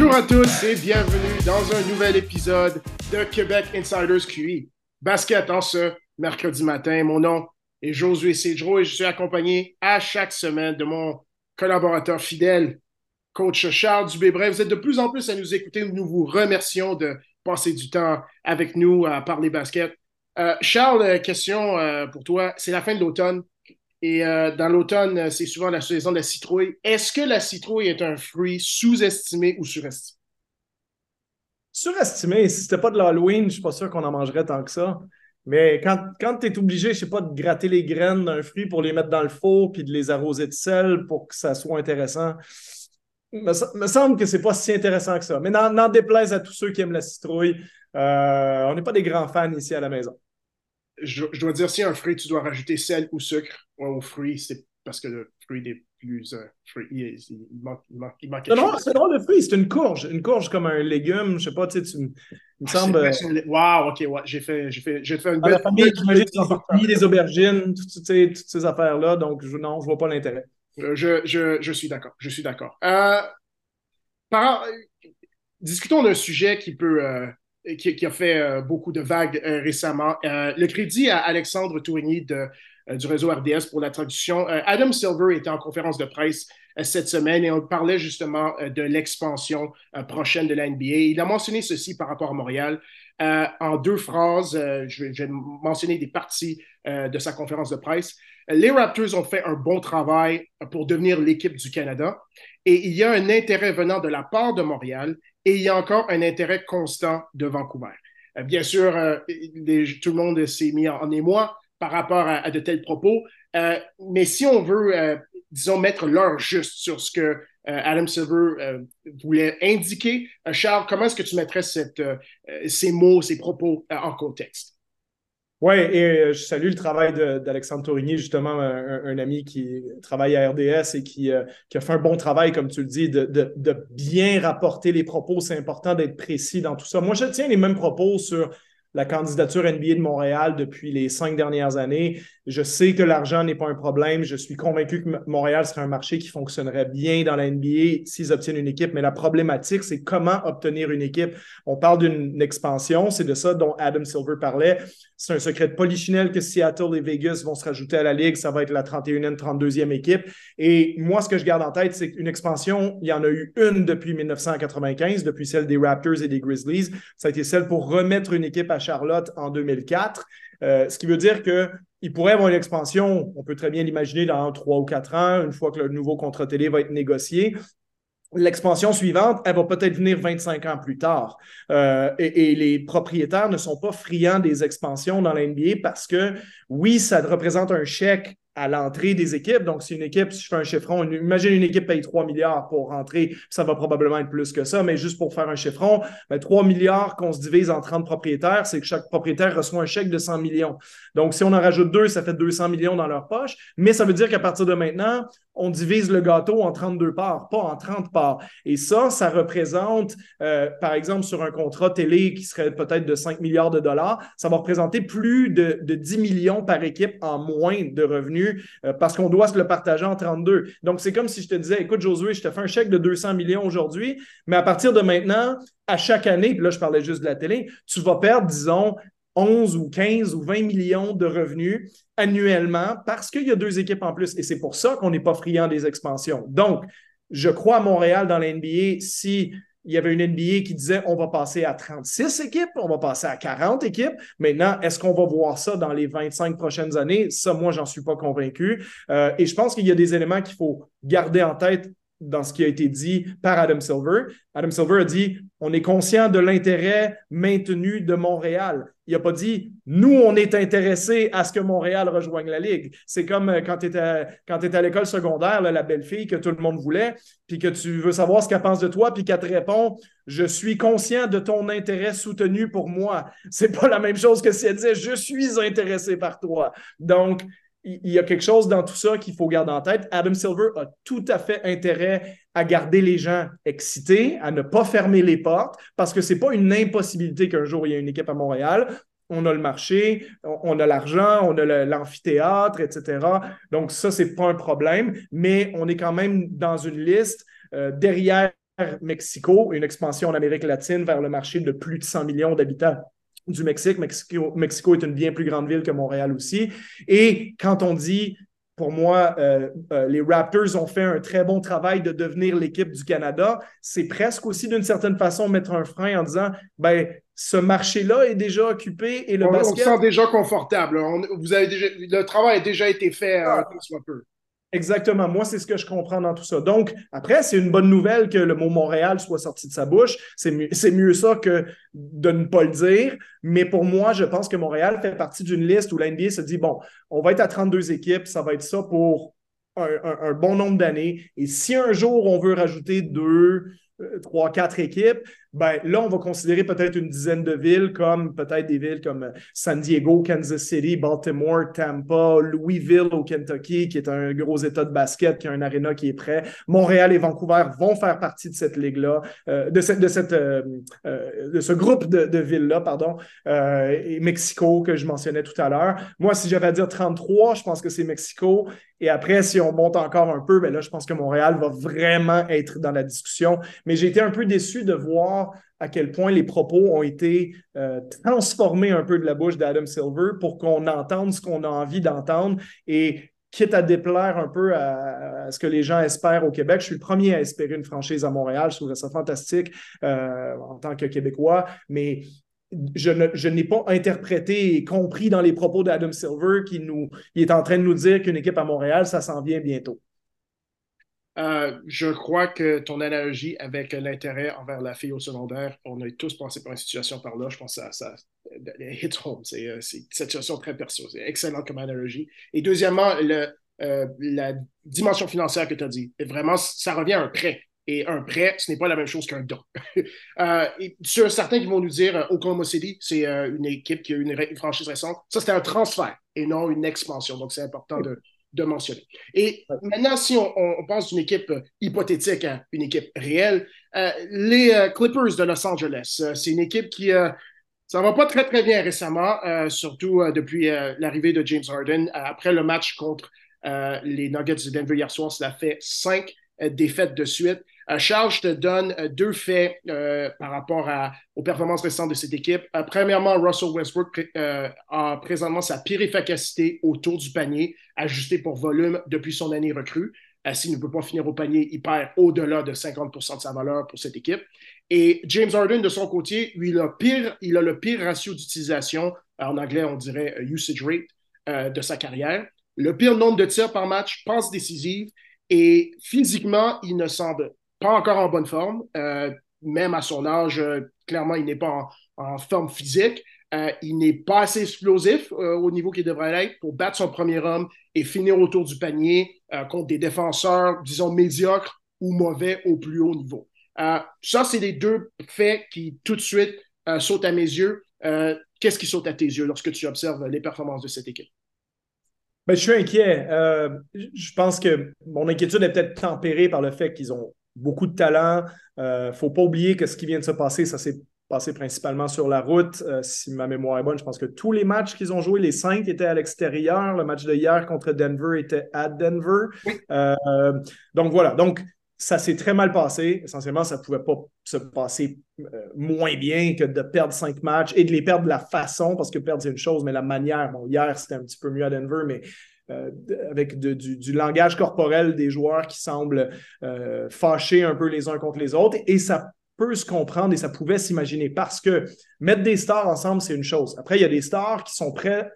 Bonjour à tous et bienvenue dans un nouvel épisode de Québec Insiders QI. Basket en ce mercredi matin. Mon nom est Josué Cedro et je suis accompagné à chaque semaine de mon collaborateur fidèle, coach Charles Dubé-Bref. Vous êtes de plus en plus à nous écouter. Nous vous remercions de passer du temps avec nous à parler basket. Euh, Charles, question euh, pour toi. C'est la fin de l'automne. Et euh, dans l'automne, c'est souvent la saison de la citrouille. Est-ce que la citrouille est un fruit sous-estimé ou surestimé? Surestimé. Si c'était pas de l'Halloween, je suis pas sûr qu'on en mangerait tant que ça. Mais quand, quand tu es obligé, je sais pas, de gratter les graines d'un fruit pour les mettre dans le four puis de les arroser de sel pour que ça soit intéressant, me, me semble que c'est pas si intéressant que ça. Mais n'en déplaise à tous ceux qui aiment la citrouille, euh, on n'est pas des grands fans ici à la maison je, dois dire, si un fruit, tu dois rajouter sel ou sucre au fruit, c'est parce que le fruit est plus euh, il, manque, il, manque, il manque non, c'est drôle, le fruit, c'est une courge. Une courge comme un légume, je sais pas, tu sais, tu, il me ah, semble. Euh, wow, ok, ouais, j'ai fait, j'ai fait, j'ai fait une belle. La famille, j'imagine, des aubergines, toutes, toutes ces affaires-là, donc je, non, je vois pas l'intérêt. Euh, je, je, je, suis d'accord, je suis d'accord. Euh, par... Discutons d'un sujet qui peut qui, a fait euh, beaucoup de vagues euh, récemment. Euh, le crédit à Alexandre Tourigny du réseau RDS pour la traduction. Adam Silver était en conférence de presse cette semaine et on parlait justement de l'expansion prochaine de la NBA. Il a mentionné ceci par rapport à Montréal. en deux phrases, je, vais, mentionner des parties de sa conférence de presse. Les Raptors ont fait un bon travail pour devenir l'équipe du Canada et il y a un intérêt venant de la part de Montréal et il y a encore un intérêt constant de Vancouver. Euh, bien sûr, euh, tout le monde s'est mis en émoi par rapport à, de tels propos, euh, mais si on veut, disons, mettre l'heure juste sur ce que Adam Silver voulait indiquer, Charles, comment est-ce que tu mettrais ces mots, ces propos en contexte? Oui, et euh, je salue le travail d'Alexandre Tourigny, justement, un, ami qui travaille à RDS et qui, euh, qui, a fait un bon travail, comme tu le dis, de, de, de bien rapporter les propos. C'est important d'être précis dans tout ça. Moi, je tiens les mêmes propos sur la candidature NBA de Montréal depuis les cinq dernières années. Je sais que l'argent n'est pas un problème. Je suis convaincu que Montréal serait un marché qui fonctionnerait bien dans la NBA s'ils obtiennent une équipe. Mais la problématique, c'est comment obtenir une équipe. On parle d'une expansion. C'est de ça dont Adam Silver parlait. C'est un secret de que Seattle et Vegas vont se rajouter à la Ligue. Ça va être la 31e, 32e équipe. Et moi, ce que je garde en tête, c'est qu'une expansion, il y en a eu une depuis 1995, depuis celle des Raptors et des Grizzlies. Ça a été celle pour remettre une équipe à Charlotte en 2004. Euh, ce qui veut dire qu'il pourrait avoir une expansion, on peut très bien l'imaginer dans trois ou quatre ans, une fois que le nouveau contrat télé va être négocié. L'expansion suivante, elle va peut-être venir 25 ans plus tard. Euh, et, et, les propriétaires ne sont pas friands des expansions dans la NBA parce que, oui, ça représente un chèque à l'entrée des équipes. Donc, si une équipe, si je fais un chiffron, imagine une équipe paye 3 milliards pour rentrer, ça va probablement être plus que ça, mais juste pour faire un chiffron, 3 ben, milliards qu'on se divise en 30 propriétaires, c'est que chaque propriétaire reçoit un chèque de 100 millions. Donc, si on en rajoute deux, ça fait 200 millions dans leur poche, mais ça veut dire qu'à partir de maintenant, on divise le gâteau en 32 parts, pas en 30 parts. Et ça, ça représente, euh, par exemple, sur un contrat télé qui serait peut-être de 5 milliards de dollars, ça va représenter plus de, de 10 millions par équipe en moins de revenus euh, parce qu'on doit se le partager en 32. Donc, c'est comme si je te disais, écoute, Josué, je te fais un chèque de 200 millions aujourd'hui, mais à partir de maintenant, à chaque année, puis là, je parlais juste de la télé, tu vas perdre, disons, 11 ou 15 ou 20 millions de revenus annuellement parce qu'il y a deux équipes en plus. Et c'est pour ça qu'on n'est pas friand des expansions. Donc, je crois à Montréal dans la NBA si il y avait une NBA qui disait on va passer à 36 équipes, on va passer à 40 équipes. Maintenant, est-ce qu'on va voir ça dans les 25 prochaines années? Ça, moi, j'en suis pas convaincu. Euh, et je pense qu'il y a des éléments qu'il faut garder en tête dans ce qui a été dit par Adam Silver. Adam Silver a dit on est conscient de l'intérêt maintenu de Montréal. Il n'a pas dit nous, on est intéressé à ce que Montréal rejoigne la Ligue. C'est comme euh, quand tu étais, à l'école secondaire, la belle fille que tout le monde voulait, puis que tu veux savoir ce qu'elle pense de toi, puis qu'elle te répond Je suis conscient de ton intérêt soutenu pour moi. C'est pas la même chose que si elle disait Je suis intéressé par toi. Donc, il y a quelque chose dans tout ça qu'il faut garder en tête. Adam Silver a tout à fait intérêt à garder les gens excités, à ne pas fermer les portes, parce que ce n'est pas une impossibilité qu'un jour il y ait une équipe à Montréal. On a le marché, on a l'argent, on a l'amphithéâtre, etc. Donc, ça, ce n'est pas un problème, mais on est quand même dans une liste euh, derrière Mexico, une expansion en Amérique latine vers le marché de plus de 100 millions d'habitants du Mexique. Mexico. Mexico est une bien plus grande ville que Montréal aussi. Et quand on dit pour moi, euh, euh, les Raptors ont fait un très bon travail de devenir l'équipe du Canada. C'est presque aussi d'une certaine façon mettre un frein en disant ben ce marché-là est déjà occupé et le on, basket. On se sent déjà confortable. vous avez déjà, le travail a déjà été fait euh, ah. soit peu. Exactement. Moi, c'est ce que je comprends dans tout ça. Donc, après, c'est une bonne nouvelle que le mot Montréal soit sorti de sa bouche. C'est mieux, mieux, ça que de ne pas le dire. Mais pour moi, je pense que Montréal fait partie d'une liste où l'NBA se dit, bon, on va être à 32 équipes, ça va être ça pour un, bon nombre d'années. Et si un jour on veut rajouter deux, euh, trois, quatre équipes, ben là, on va considérer peut-être une dizaine de villes comme peut-être des villes comme euh, San Diego, Kansas City, Baltimore, Tampa, Louisville au Kentucky, qui est un gros état de basket, qui a un aréna qui est prêt. Montréal et Vancouver vont faire partie de cette ligue-là, euh, de, de, cette, de ce groupe de, de villes-là, pardon, et Mexico que je mentionnais tout à l'heure. Moi, si j'avais à dire 33, je pense que c'est Mexico. Et après, si on monte encore un peu, ben là, je pense que Montréal va vraiment être dans la discussion. Mais j'ai été un peu déçu de voir à quel point les propos ont été euh, transformés un peu de la bouche d'Adam Silver pour qu'on entende ce qu'on a envie d'entendre. Et quitte à déplaire un peu à, ce que les gens espèrent au Québec. Je suis le premier à espérer une franchise à Montréal. Je trouve ça fantastique euh, en tant que Québécois, mais je, n'ai pas interprété et compris dans les propos d'Adam Silver nous, est en train de nous dire qu'une équipe à Montréal, ça s'en vient bientôt. Euh, je crois que ton analogie avec l'intérêt envers la fille au secondaire, on a tous passé par une situation par là. Je pense que ça, ça hit home. C'est euh, une situation très perso. C'est excellent comme analogie. Et deuxièmement, le, euh, la dimension financière que tu as dit, vraiment, ça revient à un prêt. Et un prêt, ce n'est pas la même chose qu'un don. sur certains qui vont nous dire, Oklahoma City, c'est une équipe qui a une, une franchise récente. Ça, c'était un transfert et non une expansion. Donc, c'est important de, de, mentionner. Et maintenant, si on, on pense d'une équipe euh, hypothétique à une équipe réelle, les Clippers de Los Angeles, c'est une équipe qui ça va pas très, très bien récemment, surtout depuis l'arrivée de James Harden. après le match contre les Nuggets de Denver hier soir, cela fait cinq défaites de suite. Euh, Charles, je te donne euh, deux faits euh, par rapport aux performances récentes de cette équipe. premièrement, Russell Westbrook a présentement sa pire efficacité autour du panier, ajusté pour volume depuis son année recrue. S'il ne peut pas finir au panier, il perd au-delà de 50% de sa valeur pour cette équipe. Et James Harden, de son côté, il a, pire, il a le pire ratio d'utilisation, en anglais, on dirait usage rate, de sa carrière. Le pire nombre de tirs par match, passe décisive, et physiquement, il ne semble pas encore en bonne forme. Euh, même à son âge, euh, clairement, il n'est pas en, forme physique. Euh, il n'est pas assez explosif au niveau qu'il devrait être pour battre son premier homme et finir autour du panier contre des défenseurs, disons, médiocres ou mauvais au plus haut niveau. ça, c'est les deux faits qui, tout de suite, sautent à mes yeux. Qu'est-ce qui saute à tes yeux lorsque tu observes les performances de cette équipe? Ben, je suis inquiet. je pense que mon inquiétude est peut-être tempérée par le fait qu'ils ont beaucoup de talent. Il euh, ne faut pas oublier que ce qui vient de se passer, ça s'est passé principalement sur la route. Euh, si ma mémoire est bonne, je pense que tous les matchs qu'ils ont joués, les cinq étaient à l'extérieur. Le match de hier contre Denver était à Denver. Euh, donc voilà. Donc, ça s'est très mal passé. Essentiellement, ça ne pouvait pas se passer moins bien que de perdre cinq matchs et de les perdre de la façon, parce que perdre, c'est une chose, mais la manière. Bon, hier, c'était un petit peu mieux à Denver, mais euh, avec du, langage corporel des joueurs qui semblent euh, fâcher un peu les uns contre les autres. Et ça peut se comprendre et ça pouvait s'imaginer parce que mettre des stars ensemble, c'est une chose. Après, il y a des stars qui sont prêts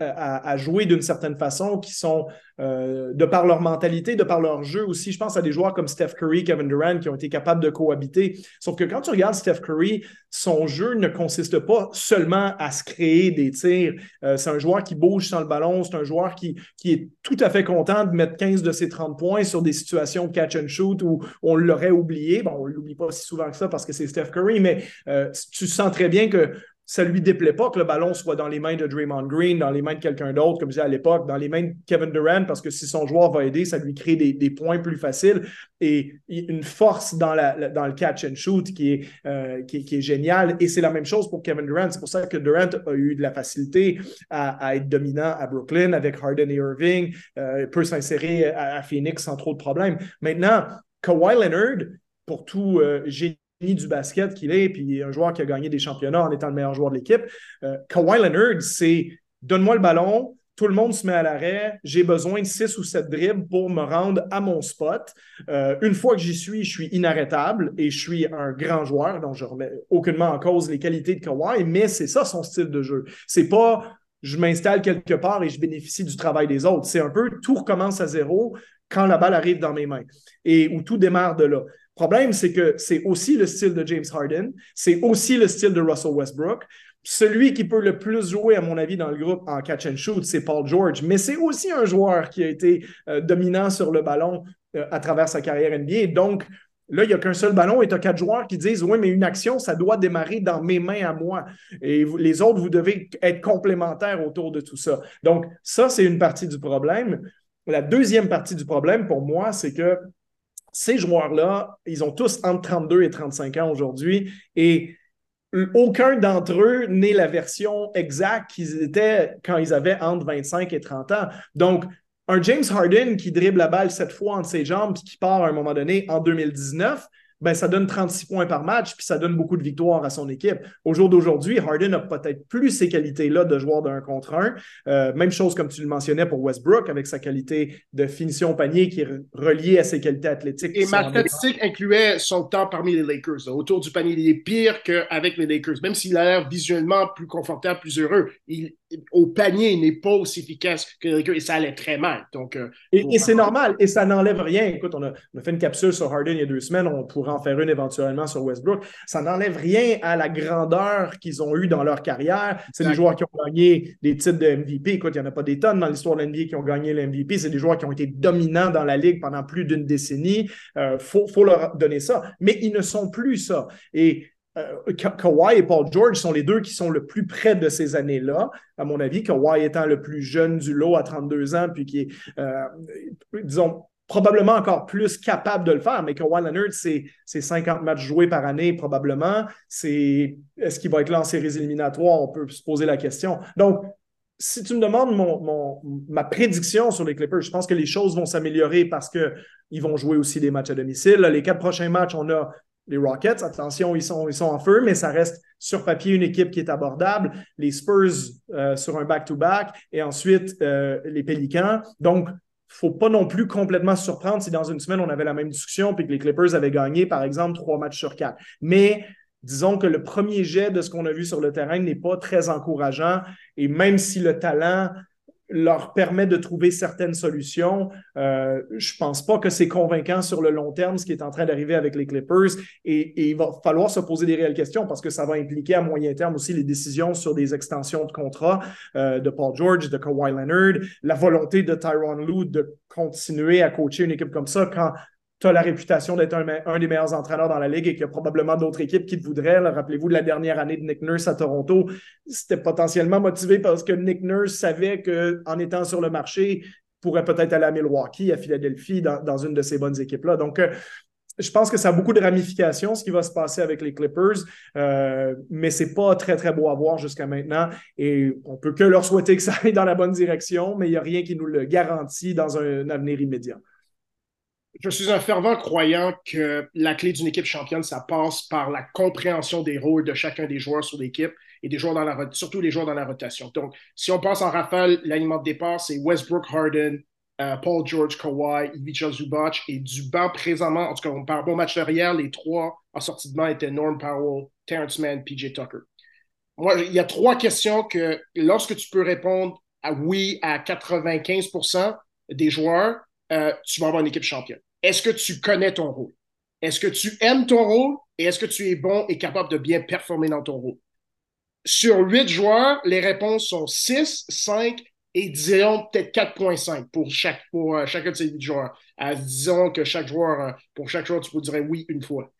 à, jouer d'une certaine façon, qui sont, euh, de par leur mentalité, de par leur jeu aussi, je pense à des joueurs comme Steph Curry, Kevin Durant, qui ont été capables de cohabiter. Sauf que quand tu regardes Steph Curry, son jeu ne consiste pas seulement à se créer des tirs. Euh, c'est un joueur qui bouge sans le ballon, c'est un joueur qui, qui est tout à fait content de mettre 15 de ses 30 points sur des situations catch and shoot où on l'aurait oublié. Bon, on ne l'oublie pas si souvent ça parce que c'est Steph Curry, mais euh, tu sens très bien que ça lui déplaît pas que le ballon soit dans les mains de Draymond Green, dans les mains de quelqu'un d'autre, comme je disais à l'époque, dans les mains de Kevin Durant, parce que si son joueur va aider, ça lui crée des, points plus faciles et une force dans, le catch and shoot qui est, euh, qui, est géniale. Et c'est la même chose pour Kevin Durant. C'est pour ça que Durant a eu de la facilité à, être dominant à Brooklyn avec Harden et Irving, euh, peut s'insérer à, à Phoenix sans trop de problèmes. Maintenant, Kawhi Leonard, pour tout génie du basket qu'il est, puis un joueur qui a gagné des championnats en étant le meilleur joueur de l'équipe. Kawhi Leonard, c'est donne-moi le ballon, tout le monde se met à l'arrêt, j'ai besoin de six ou sept dribbles pour me rendre à mon spot. Euh, une fois que j'y suis, je suis inarrêtable et je suis un grand joueur, donc je remets aucunement en cause les qualités de Kawhi, mais c'est ça son style de jeu. C'est pas je m'installe quelque part et je bénéficie du travail des autres. C'est un peu tout recommence à zéro quand la balle arrive dans mes mains et où tout démarre de là. Problème, c'est que c'est aussi le style de James Harden, c'est aussi le style de Russell Westbrook. Celui qui peut le plus jouer, à mon avis, dans le groupe en catch and shoot, c'est Paul George. Mais c'est aussi un joueur qui a été euh, dominant sur le ballon euh, à travers sa carrière NBA. Donc, Là, il n'y a qu'un seul ballon et tu as quatre joueurs qui disent Oui, mais une action, ça doit démarrer dans mes mains à moi. Et les autres, vous devez être complémentaires autour de tout ça. Donc, ça, c'est une partie du problème. La deuxième partie du problème, pour moi, c'est que ces joueurs-là, ils ont tous entre 32 et 35 ans aujourd'hui et aucun d'entre eux n'est la version exacte qu'ils étaient quand ils avaient entre 25 et 30 ans. Donc, un James Harden qui dribble la balle sept fois entre ses jambes et qui part à un moment donné en 2019, ben, ça donne 36 points par match, puis ça donne beaucoup de victoires à son équipe. Au jour d'aujourd'hui, Harden n'a peut-être plus ces qualités-là de joueur d'un contre un. Euh, même chose comme tu le mentionnais pour Westbrook, avec sa qualité de finition panier qui est reliée à ses qualités athlétiques. Et ma statistique incluait son temps parmi les Lakers. Autour du panier, il est pire qu'avec les Lakers. Même s'il a l'air visuellement plus confortable, plus heureux, il, au panier, il n'est pas aussi efficace que et ça allait très mal. Donc, euh, et, c'est normal, et ça n'enlève rien. Écoute, on a, on a, fait une capsule sur Harden il y a deux semaines, on pourrait en faire une éventuellement sur Westbrook. Ça n'enlève rien à la grandeur qu'ils ont eue dans leur carrière. C'est des joueurs qui ont gagné des titres de MVP. Écoute, il n'y en a pas des tonnes dans l'histoire de l'NBA qui ont gagné le MVP. C'est des joueurs qui ont été dominants dans la ligue pendant plus d'une décennie. Il euh, faut, faut leur donner ça. Mais ils ne sont plus ça. Et euh, Kawhi et Paul George sont les deux qui sont le plus près de ces années-là, à mon avis. Kawhi étant le plus jeune du lot à 32 ans, puis qui est, euh, disons, probablement encore plus capable de le faire, mais Kawhi Leonard, c'est 50 matchs joués par année, probablement. C'est Est-ce qu'il va être là en séries éliminatoires? On peut se poser la question. Donc, si tu me demandes ma prédiction sur les Clippers, je pense que les choses vont s'améliorer parce qu'ils vont jouer aussi des matchs à domicile. les quatre prochains matchs, on a les Rockets. Attention, ils sont, ils sont en feu, mais ça reste sur papier une équipe qui est abordable. Les Spurs euh, sur un back-to-back et ensuite euh, les Pélicans. Donc, faut pas non plus complètement surprendre si dans une semaine, on avait la même discussion puis que les Clippers avaient gagné, par exemple, trois matchs sur quatre. Mais disons que le premier jet de ce qu'on a vu sur le terrain n'est pas très encourageant. Et même si le talent leur permet de trouver certaines solutions. Euh, je pense pas que c'est convaincant sur le long terme ce qui est en train d'arriver avec les Clippers et, il va falloir se poser des réelles questions parce que ça va impliquer à moyen terme aussi les décisions sur des extensions de contrat euh, de Paul George, de Kawhi Leonard, la volonté de Tyron Lue de continuer à coacher une équipe comme ça quand tu as la réputation d'être un, des meilleurs entraîneurs dans la ligue et qu'il y a probablement d'autres équipes qui te voudraient. Rappelez-vous de la dernière année de Nick Nurse à Toronto. C'était potentiellement motivé parce que Nick Nurse savait qu'en étant sur le marché, il pourrait peut-être aller à Milwaukee, à Philadelphie, dans, une de ces bonnes équipes-là. Donc, euh, je pense que ça a beaucoup de ramifications, ce qui va se passer avec les Clippers, euh, mais c'est pas très, très beau à voir jusqu'à maintenant. Et on peut que leur souhaiter que ça aille dans la bonne direction, mais il n'y a rien qui nous le garantit dans un avenir immédiat je suis un fervent croyant que la clé d'une équipe championne, ça passe par la compréhension des rôles de chacun des joueurs sur l'équipe et des joueurs dans la surtout les joueurs dans la rotation. Donc, si on passe en rafale, l'aliment de départ, c'est Westbrook Harden, euh, Paul George Kawhi, Ivica Zubac et du banc présentement, en tout cas, on parle bon match derrière, les trois en sortie de banc étaient Norm Powell, Terrence Mann, PJ Tucker. Moi, il y a trois questions que lorsque tu peux répondre à oui à 95% des joueurs, euh, tu vas avoir une équipe championne est-ce que tu connais ton rôle? Est-ce que tu aimes ton rôle et est-ce que tu es bon et capable de bien performer dans ton rôle? Sur huit joueurs, les réponses sont 6, 5 et disons peut-être 4.5 pour, chaque, pour euh, chacun de ces huit joueurs. Euh, disons que chaque joueur, euh, pour chaque joueur, tu peux dire oui une fois.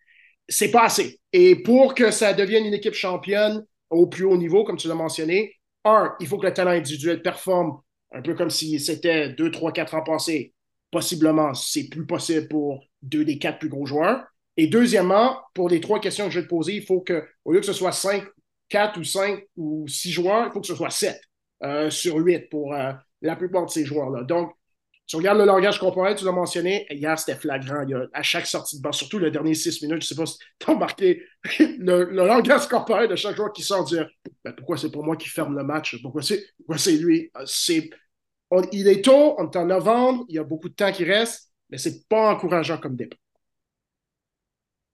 C'est pas assez. Et pour que ça devienne une équipe championne au plus haut niveau, comme tu l'as mentionné, un, il faut que le talent individuel performe un peu comme si c'était deux, trois, quatre ans passés possiblement, c'est plus possible pour deux des quatre plus gros joueurs. Et deuxièmement, pour les trois questions que je vais te poser, il faut que, au lieu que ce soit cinq, quatre ou cinq ou six joueurs, il faut que ce soit sept euh, sur huit pour euh, la plupart de ces joueurs-là. Donc, tu regardes le langage corporel, tu l'as mentionné, hier c'était flagrant. à chaque sortie de banc, surtout le dernier six minutes, je ne sais pas si tu as remarqué le, langage corporel de chaque joueur qui sort dire ben, pourquoi c'est pour moi qui ferme le match, pourquoi c'est, lui? C'est, il est tôt, on est en novembre, il y a beaucoup de temps qui reste, mais c'est pas encourageant comme départ.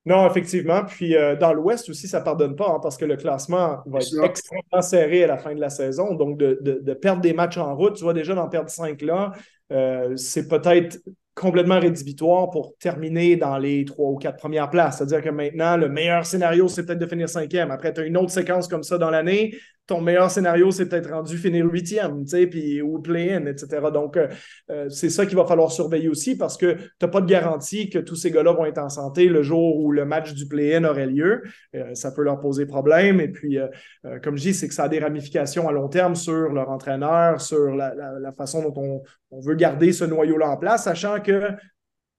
Non, effectivement. Puis euh, dans l'Ouest aussi, ça ne pardonne pas hein, parce que le classement va être extrêmement serré à la fin de la saison. Donc, de, de, perdre des matchs en route, tu vois déjà d'en perdre cinq là, euh, c'est peut-être complètement rédhibitoire pour terminer dans les trois ou quatre premières places. C'est-à-dire que maintenant, le meilleur scénario, c'est peut-être de finir cinquième. Après, tu as une autre séquence comme ça dans l'année ton meilleur scénario, c'est peut-être rendu finir huitième, tu sais, puis ou play-in, etc. Donc, euh, euh, c'est ça qu'il va falloir surveiller aussi parce que tu n'as pas de garantie que tous ces gars-là vont être en santé le jour où le match du play-in aurait lieu. Euh, ça peut leur poser problème. Et puis, comme je dis, c'est que ça a des ramifications à long terme sur leur entraîneur, sur la, façon dont on, on veut garder ce noyau-là en place, sachant que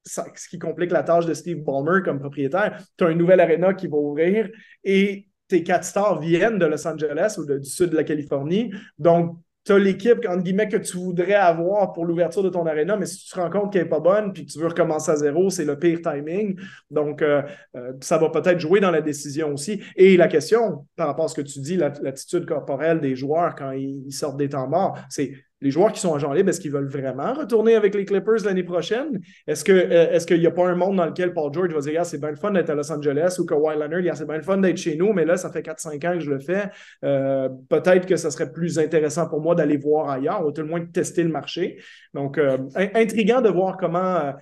ce qui complique la tâche de Steve Ballmer comme propriétaire, tu as une nouvelle arena qui va ouvrir et tes quatre stars viennent de Los Angeles ou du sud de la Californie. Donc, tu as l'équipe, entre guillemets, que tu voudrais avoir pour l'ouverture de ton aréna, mais si tu te rends compte qu'elle n'est pas bonne puis que tu veux recommencer à zéro, c'est le pire timing. Donc, euh, euh, ça va peut-être jouer dans la décision aussi. Et la question, par rapport à ce que tu dis, l'attitude corporelle des joueurs quand ils sortent des temps morts, c'est les joueurs qui sont agents libres, est-ce qu'ils veulent vraiment retourner avec les Clippers l'année prochaine? Est-ce euh, est qu'il n'y a pas un monde dans lequel Paul George va dire c'est bien le fun d'être à Los Angeles ou Kawhi Leonard, c'est bien le fun d'être chez nous, mais là, ça fait 4-5 ans que je le fais. Euh, peut-être que ça serait plus intéressant pour moi d'aller voir ailleurs, ou tout le moins de tester le marché. Donc, euh, intriguant de voir comment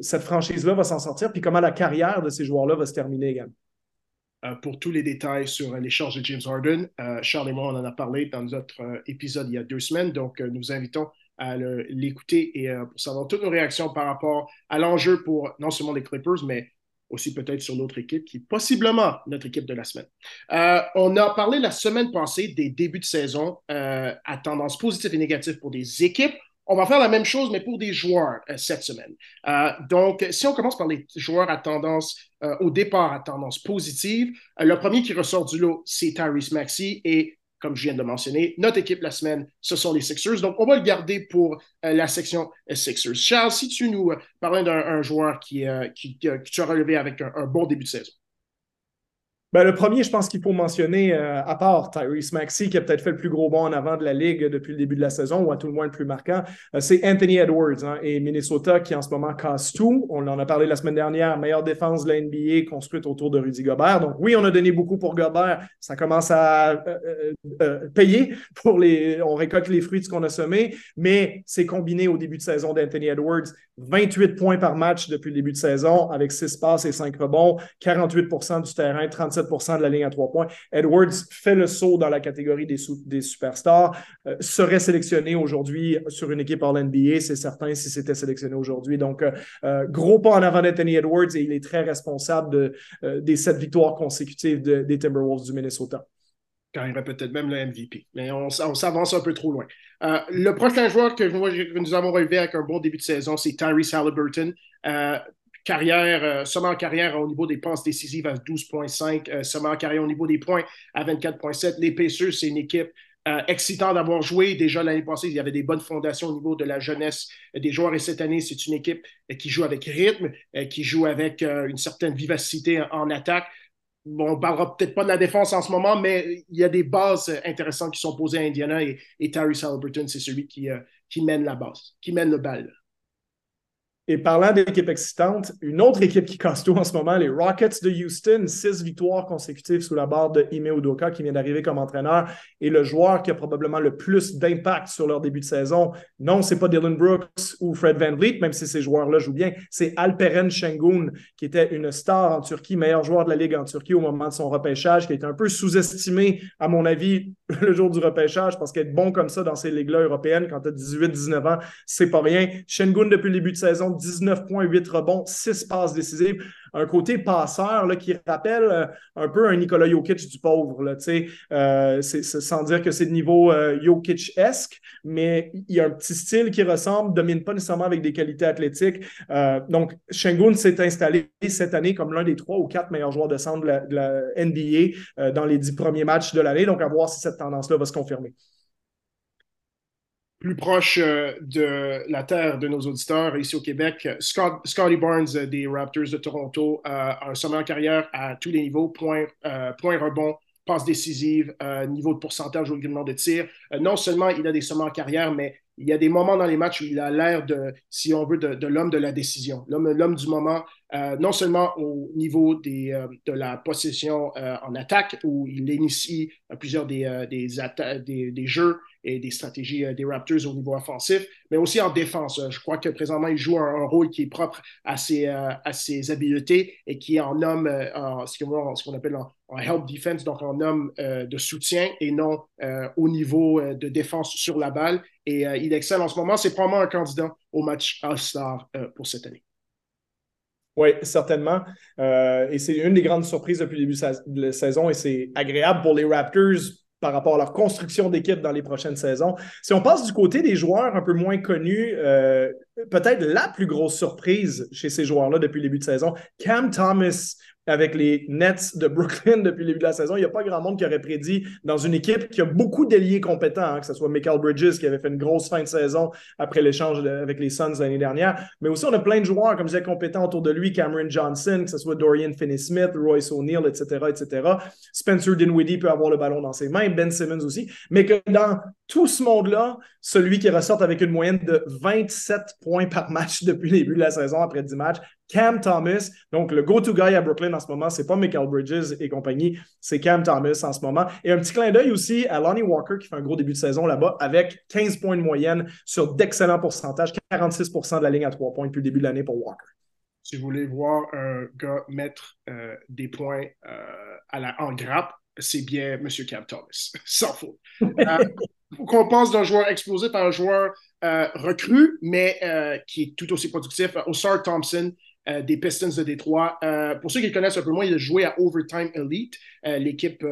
cette franchise-là va s'en sortir, puis comment la carrière de ces joueurs-là va se terminer également. Euh, pour tous les détails sur l'échange de James Harden. Euh, Charles et moi, on en a parlé dans notre euh, épisode il y a deux semaines, donc nous invitons à l'écouter et pour savoir toutes nos réactions par rapport à l'enjeu pour non seulement les Clippers, mais aussi peut-être sur l'autre équipe qui est possiblement notre équipe de la semaine. on a parlé la semaine passée des débuts de saison à tendance positive et négative pour des équipes. On va faire la même chose, mais pour des joueurs euh, cette semaine. Euh, donc, si on commence par les joueurs à tendance, euh, au départ à tendance positive, le premier qui ressort du lot, c'est Tyrese Maxey. Et comme je viens de mentionner, notre équipe la semaine, ce sont les Sixers. Donc, on va le garder pour la section Sixers. Charles, si tu nous parlais d'un joueur qui, qui, tu as relevé avec un bon début de saison. Ben, le premier, je pense qu'il faut mentionner, euh, à part Tyrese Maxey, qui a peut-être fait le plus gros bond en avant de la Ligue depuis le début de la saison, ou à tout le moins le plus marquant, euh, c'est Anthony Edwards hein, et Minnesota qui en ce moment casse tout. On en a parlé la semaine dernière, meilleure défense de la NBA construite autour de Rudy Gobert. Donc oui, on a donné beaucoup pour Gobert. Ça commence à euh, payer pour les... On récolte les fruits de ce qu'on a semé, mais c'est combiné au début de saison d'Anthony Edwards. 28 points par match depuis le début de saison avec 6 passes et 5 rebonds, 48% du terrain, 37% de la ligne à trois points. Edwards fait le saut dans la catégorie des, superstars, euh, serait sélectionné aujourd'hui sur une équipe All NBA, c'est certain si c'était sélectionné aujourd'hui. Donc, euh, euh, gros pas en avant d'Anthony Edwards et il est très responsable de, des sept victoires consécutives des Timberwolves du Minnesota gagnerait peut-être même le MVP. Mais on, s'avance un peu trop loin. le prochain joueur que, nous avons relevé avec un bon début de saison, c'est Tyrese Halliburton carrière, euh, seulement en carrière au niveau des passes décisives à 12,5, euh, seulement en carrière au niveau des points à 24,7. Les Pacers, c'est une équipe euh, excitante d'avoir joué. Déjà l'année passée, il y avait des bonnes fondations au niveau de la jeunesse des joueurs et cette année, c'est une équipe qui joue avec rythme, qui joue avec une certaine vivacité en, attaque. On ne parlera peut-être pas de la défense en ce moment, mais il y a des bases intéressantes qui sont posées à Indiana et, et Terry Halliburton, c'est celui qui, qui mène la base, qui mène le bal. Et parlant d'équipe excitante, une autre équipe qui casse tout en ce moment, les Rockets de Houston, six victoires consécutives sous la barre de Ime Udoka qui vient d'arriver comme entraîneur et le joueur qui a probablement le plus d'impact sur leur début de saison. Non, c'est pas Dylan Brooks ou Fred Van Vliet, même si ces joueurs-là jouent bien. C'est Alperen Şengün qui était une star en Turquie, meilleur joueur de la Ligue en Turquie au moment de son repêchage, qui a été un peu sous-estimé, à mon avis, le jour du repêchage, parce qu'être bon comme ça dans ces ligues-là européennes quand tu as 18-19 ans, c'est pas rien. Şengün, depuis le début de saison, 19,8 rebonds, 6 passes décisives. Un côté passeur là, qui rappelle euh, un peu un Nikola Jokic du pauvre. Là, euh, sans dire que c'est de niveau euh, Jokic-esque, mais il y a un petit style qui ressemble, domine pas nécessairement avec des qualités athlétiques. donc, Shengun s'est installé cette année comme l'un des trois ou quatre meilleurs joueurs de centre de la, NBA dans les dix premiers matchs de l'année. Donc, à voir si cette tendance-là va se confirmer plus proche de la terre de nos auditeurs ici au Québec, Scotty Barnes des Raptors de Toronto a un sommet en carrière à tous les niveaux, point, point rebond, passe décisive, niveau de pourcentage au de tir. non seulement il a des sommets en carrière, mais il y a des moments dans les matchs où il a l'air de, si on veut, de, l'homme de la décision, l'homme du moment, euh, non seulement au niveau euh, de la possession euh, en attaque, où il initie plusieurs des, jeux et des stratégies des Raptors au niveau offensif, mais aussi en défense. Je crois que présentement, il joue un, rôle qui est propre à ses, habiletés et qui est en homme, en, ce qu'on appelle en, help defense, donc en homme de soutien et non au niveau de défense sur la balle. Et il excelle en ce moment. C'est probablement un candidat au match All-Star pour cette année. Oui, certainement. Euh, et c'est une des grandes surprises depuis le début de la saison et c'est agréable pour les Raptors par rapport à leur construction d'équipe dans les prochaines saisons. Si on passe du côté des joueurs un peu moins connus, euh, peut-être la plus grosse surprise chez ces joueurs-là depuis le début de saison, Cam Thomas avec les Nets de Brooklyn depuis le début de la saison. Il n'y a pas grand monde qui aurait prédit dans une équipe qui a beaucoup d'ailiers compétents, hein, que ce soit Michael Bridges qui avait fait une grosse fin de saison après l'échange avec les Suns l'année dernière, mais aussi on a plein de joueurs, comme je disais, compétents autour de lui, Cameron Johnson, que ce soit Dorian Finney-Smith, Royce O'Neal, etc., etc. Spencer Dinwiddie peut avoir le ballon dans ses mains, Ben Simmons aussi, mais que dans tout ce monde-là, celui qui ressort avec une moyenne de 27 points par match depuis le début de la saison après 10 matchs, Cam Thomas. Donc, le go-to guy à Brooklyn en ce moment, c'est pas Michael Bridges et compagnie, c'est Cam Thomas en ce moment. Et un petit clin d'œil aussi à Lonnie Walker qui fait un gros début de saison là-bas avec 15 points de moyenne sur d'excellents pourcentages, 46% de la ligne à 3 points depuis le début de l'année pour Walker. Si vous voulez voir un gars mettre euh, des points euh, à la, en grappe, c'est bien M. Cam Thomas, sans faute. Euh, qu'on pense d'un joueur explosif à un joueur recru, mais qui est tout aussi productif, Osar Thompson, euh, des Pistons de Détroit. Euh, pour ceux qui le connaissent un peu moins, il a joué à Overtime Elite, euh, l'équipe,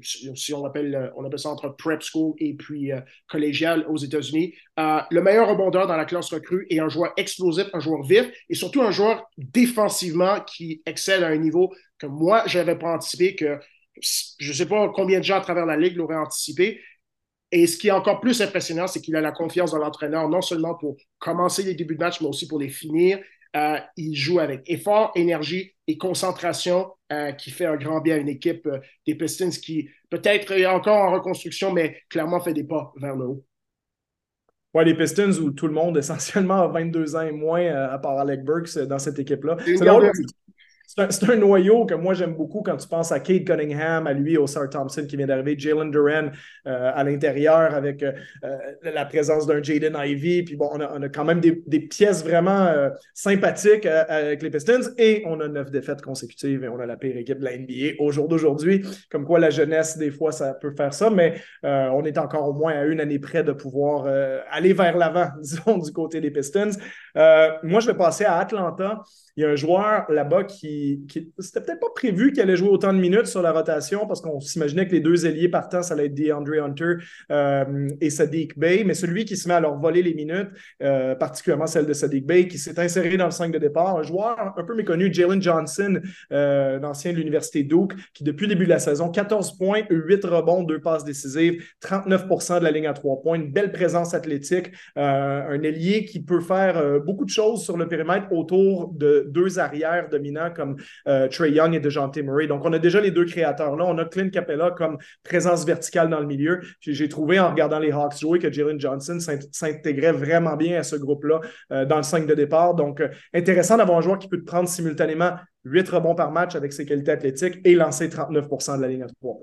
si on appelle, on appelle ça entre prep school et puis collégial aux États-Unis. le meilleur rebondeur dans la classe recrue et un joueur explosif, un joueur vif et surtout un joueur défensivement qui excelle à un niveau que moi, je n'avais pas anticipé, que je ne sais pas combien de gens à travers la Ligue l'auraient anticipé. Et ce qui est encore plus impressionnant, c'est qu'il a la confiance dans l'entraîneur, non seulement pour commencer les débuts de match, mais aussi pour les finir. Euh, il joue avec effort, énergie et concentration euh, qui fait un grand bien à une équipe euh, des Pistons qui peut-être est encore en reconstruction, mais clairement fait des pas vers le haut. Ouais, les Pistons où tout le monde essentiellement a 22 ans et moins, à part Alec Burks dans cette équipe-là. C'est drôle c'est un, noyau que moi j'aime beaucoup quand tu penses à Kate Cunningham, à lui, au Sar Thompson qui vient d'arriver, Jalen Duran euh, à l'intérieur avec euh, euh, la présence d'un Jaden Ivey. Puis bon, on a, quand même des, pièces vraiment sympathiques avec les Pistons et on a neuf défaites consécutives et on a la pire équipe de la NBA au jour d'aujourd'hui. Comme quoi la jeunesse, des fois, ça peut faire ça, mais on est encore au moins à une année près de pouvoir aller vers l'avant, disons, du côté des Pistons. moi, je vais passer à Atlanta. Il y a un joueur là-bas qui, c'était peut-être pas prévu qu'il allait jouer autant de minutes sur la rotation parce qu'on s'imaginait que les deux ailiers partants, ça allait être DeAndre Hunter euh, et Sadiq Bay, mais celui qui se met à leur voler les minutes, euh, particulièrement celle de Sadiq Bay, qui s'est inséré dans le 5 de départ, un joueur un peu méconnu, Jalen Johnson, euh, l'ancien de l'Université Duke, qui depuis le début de la saison, 14 points, 8 rebonds, 2 passes décisives, 39% de la ligne à 3 points, une belle présence athlétique, un ailier qui peut faire beaucoup de choses sur le périmètre autour de deux arrières dominants comme euh, Trey Young et DeJounte Murray. Donc, on a déjà les deux créateurs-là. On a Clint Capella comme présence verticale dans le milieu. J'ai trouvé en regardant les Hawks jouer que Jalen Johnson s'intégrait vraiment bien à ce groupe-là euh, dans le 5 de départ. Donc, euh, intéressant d'avoir un joueur qui peut prendre simultanément 8 rebonds par match avec ses qualités athlétiques et lancer 39% de la ligne à 3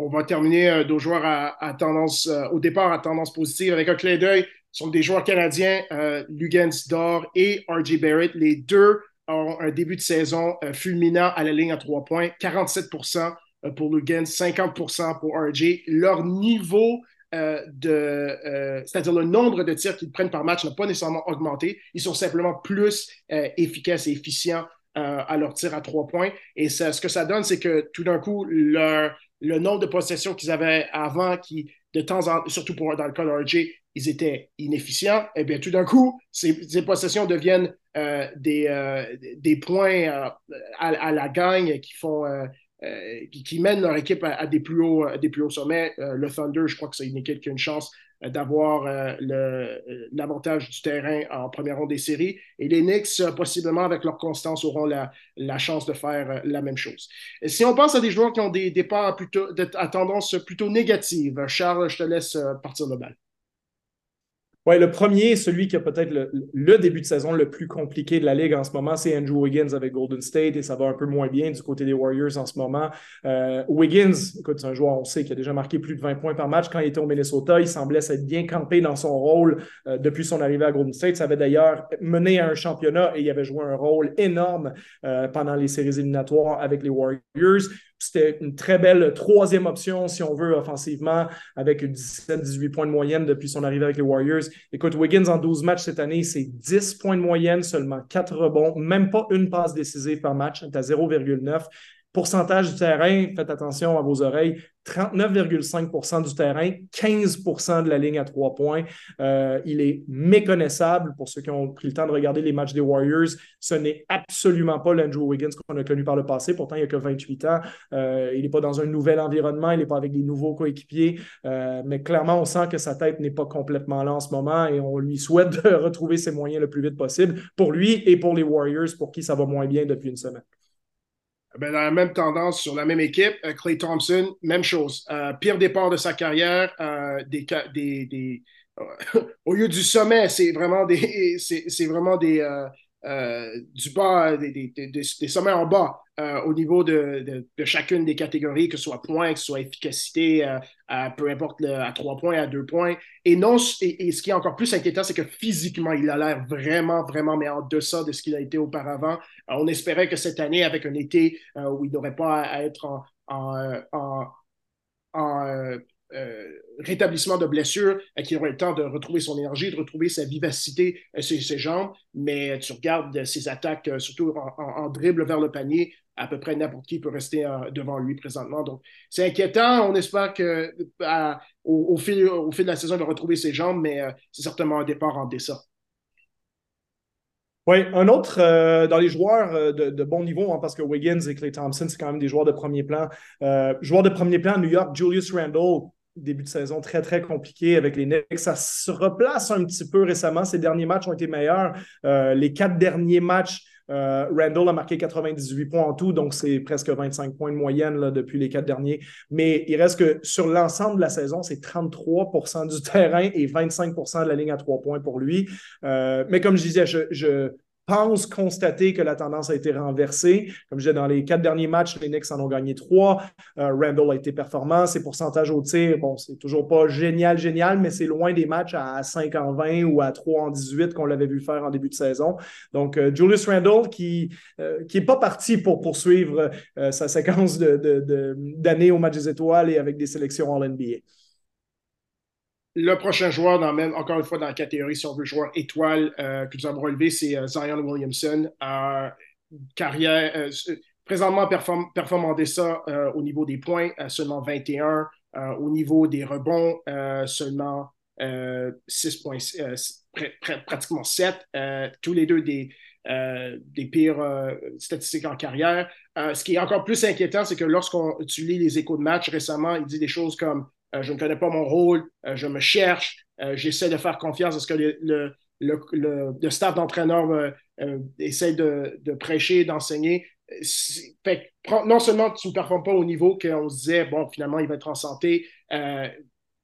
on va terminer nos joueurs à, tendance, au départ à tendance positive avec un clin d'œil sont des joueurs canadiens, euh, Lugens et R.J. Barrett. Les deux ont un début de saison euh, fulminant à la ligne à trois points. 47% euh, pour Lugens, 50% pour R.J. Leur niveau de, c'est-à-dire le nombre de tirs qu'ils prennent par match n'a pas nécessairement augmenté. Ils sont simplement plus efficaces et efficients à leur tir à trois points. Et ce que ça donne, c'est que tout d'un coup, leur, le nombre de possessions qu'ils avaient avant, qui de temps en temps, surtout pour, dans le cas de RJ, ils étaient inefficients, et eh bien tout d'un coup, ces, possessions deviennent euh, des, euh, des points euh, à, la gagne qui font, qui, mènent leur équipe à, des, plus hauts, des plus hauts sommets. le Thunder, je crois que c'est une équipe qui a une chance d'avoir l'avantage du terrain en première ronde des séries. Et les Knicks, possiblement avec leur constance, auront la, la chance de faire la même chose. Si on pense à des joueurs qui ont des départs plutôt, à tendance plutôt négative, Charles, je te laisse partir de balle. Le premier, celui qui a peut-être le, début de saison le plus compliqué de la Ligue en ce moment, c'est Andrew Wiggins avec Golden State et ça va un peu moins bien du côté des Warriors en ce moment. Euh, Wiggins, écoute, c'est un joueur, on sait, qui a déjà marqué plus de 20 points par match quand il était au Minnesota. Il semblait s'être bien campé dans son rôle euh, depuis son arrivée à Golden State. Ça avait d'ailleurs mené à un championnat et il avait joué un rôle énorme euh, pendant les séries éliminatoires avec les Warriors. C'était une très belle troisième option, si on veut, offensivement, avec 17-18 points de moyenne depuis son arrivée avec les Warriors. Écoute, Wiggins en 12 matchs cette année, c'est 10 points de moyenne, seulement 4 rebonds, même pas une passe décisive par match, à 0,9. Pourcentage du terrain, faites attention à vos oreilles, 39,5% du terrain, 15% de la ligne à trois points. Euh, il est méconnaissable pour ceux qui ont pris le temps de regarder les matchs des Warriors. Ce n'est absolument pas l'Andrew Wiggins qu'on a connu par le passé. Pourtant, il n'y a que 28 ans. Euh, il n'est pas dans un nouvel environnement. Il n'est pas avec des nouveaux coéquipiers. Euh, mais clairement, on sent que sa tête n'est pas complètement là en ce moment et on lui souhaite de retrouver ses moyens le plus vite possible pour lui et pour les Warriors pour qui ça va moins bien depuis une semaine. Ben, dans la même tendance sur la même équipe, Clay euh, Thompson, même chose. Euh, pire départ de sa carrière, euh, des, des, au lieu du sommet, c'est vraiment des, c'est, vraiment des, euh, du bas, des, sommets en bas euh, au niveau de, chacune des catégories, que ce soit points, que ce soit efficacité, euh, peu importe à trois points, à deux points. Et, non, et, ce qui est encore plus inquiétant, c'est que physiquement, il a l'air vraiment, vraiment, mais en deçà de ce qu'il a été auparavant. on espérait que cette année, avec un été où il n'aurait pas à être en euh, rétablissement de blessure, euh, qu'il aurait le temps de retrouver son énergie, de retrouver sa vivacité, euh, ses, ses, jambes. Mais tu regardes ses attaques, surtout en, dribble vers le panier, à peu près n'importe qui peut rester devant lui présentement. Donc, c'est inquiétant. On espère que fil, au fil de la saison, il va retrouver ses jambes, mais c'est certainement un départ en dessin. Oui, un autre dans les joueurs de, bon niveau, hein, parce que Wiggins et Clay Thompson, c'est quand même des joueurs de premier plan. joueurs de premier plan, New York, Julius Randle, début de saison très, très compliqué avec les Knicks. Ça se replace un petit peu récemment. Ces derniers matchs ont été meilleurs. Euh, les quatre derniers matchs, euh, Randall a marqué 98 points en tout, donc c'est presque 25 points de moyenne depuis les quatre derniers. Mais il reste que sur l'ensemble de la saison, c'est 33% du terrain et 25% de la ligne à trois points pour lui. Euh, mais comme je disais, je pense constater que la tendance a été renversée. Comme je disais, dans les quatre derniers matchs, les Knicks en ont gagné trois. Euh, Randall a été performant. Ses pourcentages au tir, bon, c'est toujours pas génial, génial, mais c'est loin des matchs à 5 en 20 ou à 3 en 18 qu'on l'avait vu faire en début de saison. Donc, euh, Julius Randall qui n'est euh, pas parti pour poursuivre sa séquence d'années au match des étoiles et avec des sélections en NBA le prochain joueur, dans encore une fois, dans la catégorie, si on veut, joueur étoile euh, que nous avons relevé, c'est euh, Zion Williamson. carrière, euh, présentement performant performe ça au niveau des points, seulement 21. au niveau des rebonds, seulement 6 points, pratiquement 7. tous les deux des, des pires statistiques en carrière. ce qui est encore plus inquiétant, c'est que lorsqu'on tu lis les échos de match récemment, il dit des choses comme je ne connais pas mon rôle, euh, je me cherche, euh, j'essaie de faire confiance à ce que le, le, staff d'entraîneur essaie de, prêcher, d'enseigner. non seulement tu ne performes pas au niveau qu'on se disait, bon, finalement, il va être en santé,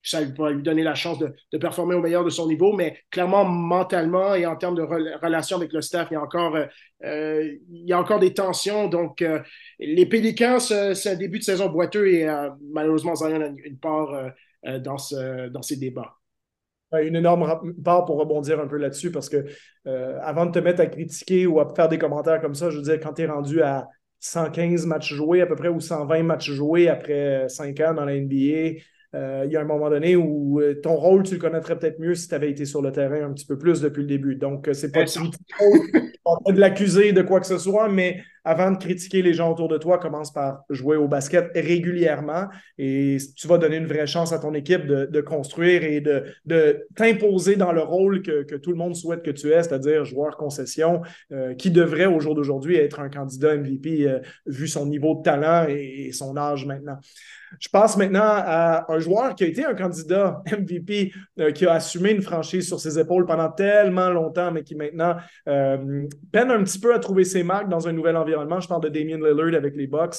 ça va lui donner la chance de, performer au meilleur de son niveau, mais clairement, mentalement et en termes de relation avec le staff, il y a encore, il y a encore des tensions. Donc, les Pélicans, c'est un début de saison boiteux et malheureusement, Zion a une part dans, ce, dans ces débats. Une énorme part pour rebondir un peu là-dessus, parce que avant de te mettre à critiquer ou à faire des commentaires comme ça, je veux dire, quand tu es rendu à 115 matchs joués à peu près ou 120 matchs joués après 5 ans dans la NBA, il y a un moment donné où ton rôle, tu le connaîtrais peut-être mieux si tu avais été sur le terrain un petit peu plus depuis le début. Donc, c'est pas, pas de l'accuser de quoi que ce soit, mais avant de critiquer les gens autour de toi, commence par jouer au basket régulièrement et tu vas donner une vraie chance à ton équipe de, construire et de, de t'imposer dans le rôle que, tout le monde souhaite que tu aies, c'est-à-dire joueur concession, euh, qui devrait au jour d'aujourd'hui être un candidat MVP euh, vu son niveau de talent et son âge maintenant. Je passe maintenant à un joueur qui a été un candidat MVP, euh, qui a assumé une franchise sur ses épaules pendant tellement longtemps, mais qui maintenant euh, peine un petit peu à trouver ses marques dans un nouvel environnement. Je parle de Damien Lillard avec les Bucks.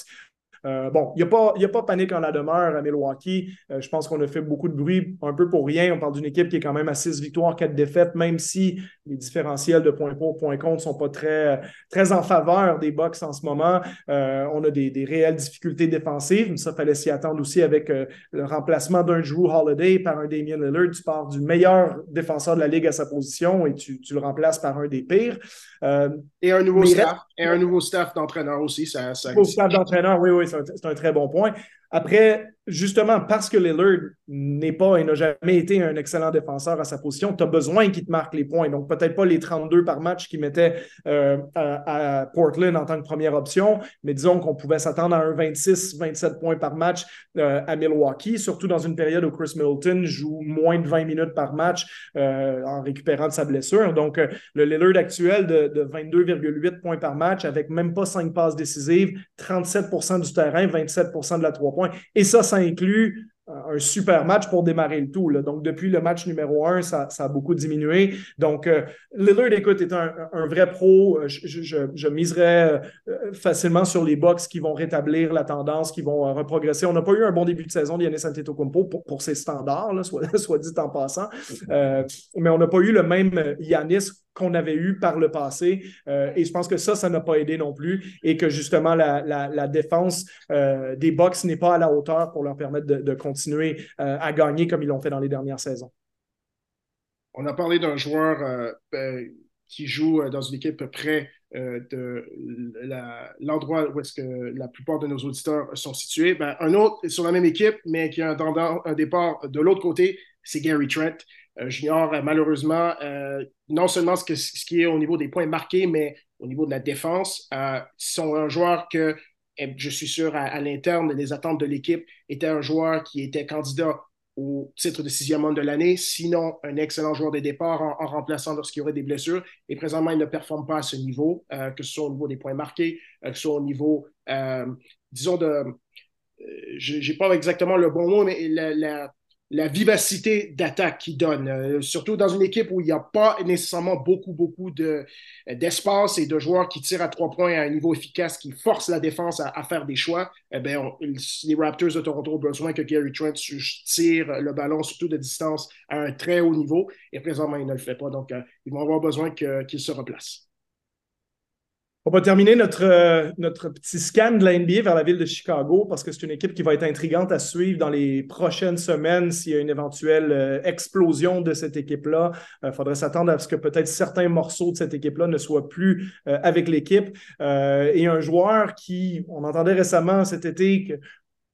Euh, bon, il n'y a, pas, a pas panique en la demeure à Milwaukee. Euh, je pense qu'on a fait beaucoup de bruit un peu pour rien. On parle d'une équipe qui est quand même à 6 victoires, 4 défaites, même si les différentiels de points pour, points contre ne sont pas très, très en faveur des Bucks en ce moment. Euh, on a des, réelles difficultés défensives, mais ça, fallait s'y attendre aussi avec le remplacement d'un Drew Holiday par un Damien Lillard. Tu pars du meilleur défenseur de la Ligue à sa position et tu, le remplaces par un des pires. et un nouveau staff. Et un nouveau staff d'entraîneur aussi. Ça, ça... staff d'entraîneur, oui, oui, c'est un, très bon point. Après, justement, parce que Lillard n'est pas et n'a jamais été un excellent défenseur à sa position, tu as besoin qu'il te marque les points. Donc, peut-être pas les 32 par match qu'il mettait euh, à, Portland en tant que première option, mais disons qu'on pouvait s'attendre à un 26-27 points par match euh, à Milwaukee, surtout dans une période où Chris Middleton joue moins de 20 minutes par match euh, en récupérant de sa blessure. Donc, le Lillard actuel de, de 22,8 points par match, avec même pas 5 passes décisives, 37% du terrain, 27% de la 3 points. Et ça, ça inclut un super match pour démarrer le tout. Donc, depuis le match numéro un, ça, a beaucoup diminué. Donc, euh, Lillard, écoute, est un, vrai pro. Euh, je, miserais euh, facilement sur les box qui vont rétablir la tendance, qui vont reprogresser. On n'a pas eu un bon début de saison d'Yannis Antetokounmpo pour, pour ses standards, soit, soit dit en passant. mais on n'a pas eu le même Yanis qu'on avait eu par le passé. Et je pense que ça, ça n'a pas aidé non plus et que justement la, défense euh, des Bucks n'est pas à la hauteur pour leur permettre de, euh, à gagner comme ils l'ont fait dans les dernières saisons. On a parlé d'un joueur ben, qui joue dans une équipe près de l'endroit où est-ce que la plupart de nos auditeurs sont situés. Ben, un autre sur la même équipe, mais qui a un, départ de l'autre côté, c'est Gary Trent. Euh, junior, euh, malheureusement, euh, non seulement ce, qui est au niveau des points marqués, mais au niveau de la défense, sont un joueur que je suis sûr à, l'interne, les attentes de l'équipe était un joueur qui était candidat au titre de sixième homme de l'année, sinon un excellent joueur de départ en, remplaçant lorsqu'il y aurait des blessures. Et présentement, il ne performe pas à ce niveau, que ce soit au niveau des points marqués, que ce soit au niveau, disons, de... je n'ai pas exactement le bon mot, mais la, la vivacité d'attaque qu'il donne, euh, surtout dans une équipe où il n'y a pas nécessairement beaucoup, beaucoup de, d'espace et de joueurs qui tirent à trois points à un niveau efficace, qui forcent la défense à, faire des choix. Eh bien, les Raptors de Toronto ont besoin que Gary Trent tire le ballon, surtout de distance, à un très haut niveau. Et présentement, il ne le fait pas. Donc, euh, ils vont avoir besoin qu'il se replace. On va terminer notre, euh, notre petit scan de la NBA vers la ville de Chicago parce que c'est une équipe qui va être intrigante à suivre dans les prochaines semaines s'il y a une éventuelle euh, explosion de cette équipe-là. Il euh, faudrait s'attendre à ce que peut-être certains morceaux de cette équipe-là ne soient plus avec l'équipe. et un joueur qui, on entendait récemment cet été que